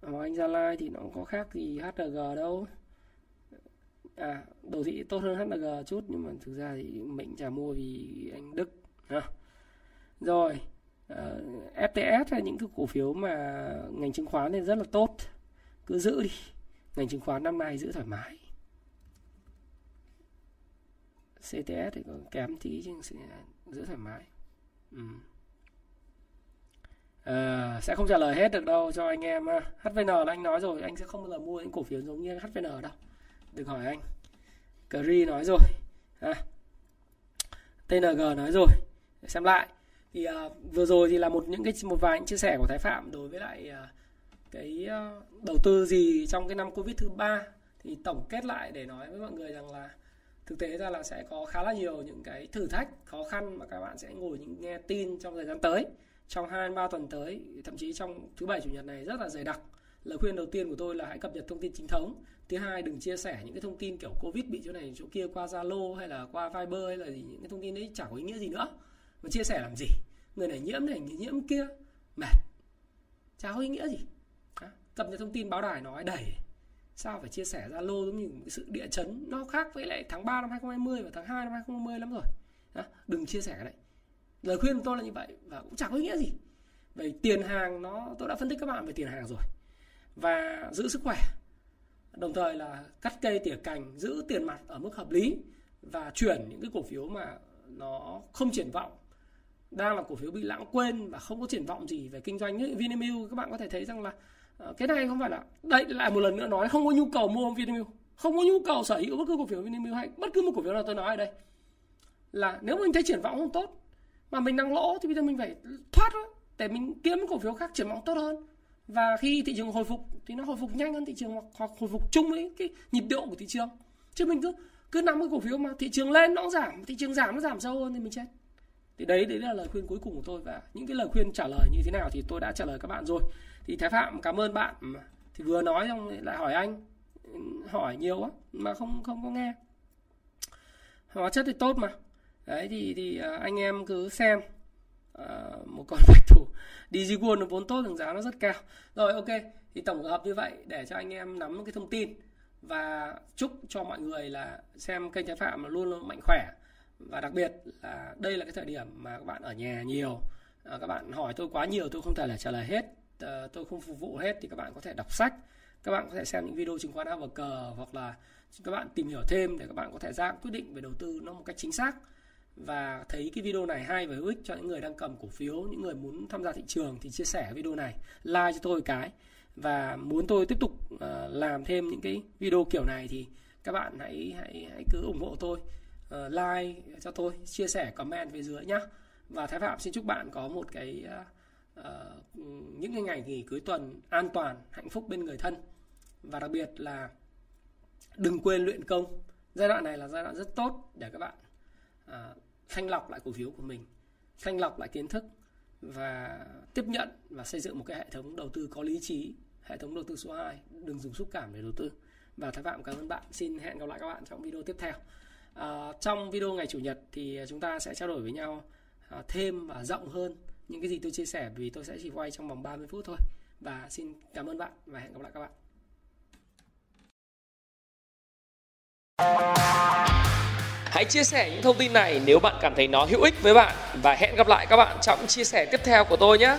ở anh Gia Lai thì nó cũng có khác gì HG đâu. À đồ thị tốt hơn hng chút nhưng mà thực ra thì mình chả mua vì anh Đức rồi ờ, uh, FTS là những cái cổ phiếu mà ngành chứng khoán nên rất là tốt. Cứ giữ đi ngành chứng khoán năm nay giữ thoải mái. CTS thì còn kém tí chứ giữ thoải mái. Ừ. à, sẽ không trả lời hết được đâu cho anh em HVN là anh nói rồi anh sẽ không bao giờ mua những cổ phiếu giống như HVN đâu. Đừng hỏi anh. Cri nói rồi à. TNG nói rồi để xem lại. Thì uh, vừa rồi thì là một những cái một vài những chia sẻ của Thái Phạm đối với lại uh, cái uh, đầu tư gì trong cái năm Covid thứ ba. Thì tổng kết lại để nói với mọi người rằng là thực tế ra là sẽ có khá là nhiều những cái thử thách khó khăn mà các bạn sẽ ngồi những nghe tin trong thời gian tới trong hai ba tuần tới thậm chí trong thứ bảy chủ nhật này rất là dày đặc. Lời khuyên đầu tiên của tôi là hãy cập nhật thông tin chính thống. Thứ hai đừng chia sẻ những cái thông tin kiểu covid bị chỗ này chỗ kia qua zalo hay là qua viber hay là gì những cái thông tin đấy chẳng có ý nghĩa gì nữa mà chia sẻ làm gì? Người này nhiễm này người nhiễm kia. Mệt. Chả có ý nghĩa gì. Cập nhật thông tin báo đài nói đầy. Sao phải chia sẻ Zalo giống như một sự địa chấn nó khác với lại tháng 3 năm 2020 và tháng 2 năm 2020 lắm rồi. À, đừng chia sẻ cái đấy lời khuyên của tôi là như vậy và cũng chẳng có ý nghĩa gì. Về tiền hàng nó tôi đã phân tích các bạn về tiền hàng rồi. Và giữ sức khỏe. Đồng thời là cắt cây tỉa cành giữ tiền mặt ở mức hợp lý và chuyển những cái cổ phiếu mà nó không triển vọng đang là cổ phiếu bị lãng quên và không có triển vọng gì về kinh doanh như Vinamilk các bạn có thể thấy rằng là ờ, cái này không phải là đây lại một lần nữa nói không có nhu cầu mua Vinamilk. Không có nhu cầu sở hữu bất cứ cổ phiếu Vinamilk hay bất cứ một cổ phiếu nào tôi nói ở đây. Là nếu mình thấy triển vọng không tốt mà mình đang lỗ thì bây giờ mình phải thoát đó, để mình kiếm cổ phiếu khác triển vọng tốt hơn. Và khi thị trường hồi phục thì nó hồi phục nhanh hơn thị trường hoặc hồi phục chung với cái nhịp độ của thị trường. Chứ mình cứ cứ nắm cái cổ phiếu mà thị trường lên nó cũng giảm thị trường giảm nó giảm sâu hơn thì mình chết thì đấy đấy là lời khuyên cuối cùng của tôi và những cái lời khuyên trả lời như thế nào thì tôi đã trả lời các bạn rồi. Thì thái phạm cảm ơn bạn. Thì vừa nói xong lại hỏi anh hỏi nhiều quá mà không không có nghe. Hóa chất thì tốt mà. Đấy thì thì à, anh em cứ xem à, một con bạch thủ DigiWon nó vốn tốt đường giá nó rất cao. Rồi ok. Thì tổng hợp như vậy để cho anh em nắm cái thông tin và chúc cho mọi người là xem kênh trái phạm luôn luôn mạnh khỏe và đặc biệt là đây là cái thời điểm mà các bạn ở nhà nhiều. À, các bạn hỏi tôi quá nhiều tôi không thể là trả lời hết. À, tôi không phục vụ hết thì các bạn có thể đọc sách. Các bạn có thể xem những video chứng khoán AVK hoặc là các bạn tìm hiểu thêm để các bạn có thể ra quyết định về đầu tư nó một cách chính xác. Và thấy cái video này hay và hữu ích cho những người đang cầm cổ phiếu những người muốn tham gia thị trường thì chia sẻ video này like cho tôi cái. Và muốn tôi tiếp tục ờ, làm thêm những cái video kiểu này thì các bạn hãy hãy hãy cứ ủng hộ tôi uh, like cho tôi chia sẻ comment phía dưới nhá. Và thái phạm xin chúc bạn có một cái uh, những cái ngày nghỉ cuối tuần an toàn hạnh phúc bên người thân. Và đặc biệt là đừng quên luyện công. Giai đoạn này là giai đoạn rất tốt để các bạn uh, thanh lọc lại cổ phiếu của mình thanh lọc lại kiến thức và tiếp nhận và xây dựng một cái hệ thống đầu tư có lý trí hệ thống đầu tư số 2 đừng dùng xúc cảm để đầu tư. Và thái phạm cảm ơn bạn. Xin hẹn gặp lại các bạn trong video tiếp theo à, trong video ngày chủ nhật thì chúng ta sẽ trao đổi với nhau à, thêm và rộng hơn những cái gì tôi chia sẻ vì tôi sẽ chỉ quay trong vòng 30 phút thôi và xin cảm ơn bạn và hẹn gặp lại các bạn Hãy chia sẻ những thông tin này nếu bạn cảm thấy nó hữu ích với bạn và hẹn gặp lại các bạn trong chia sẻ tiếp theo của tôi nhé.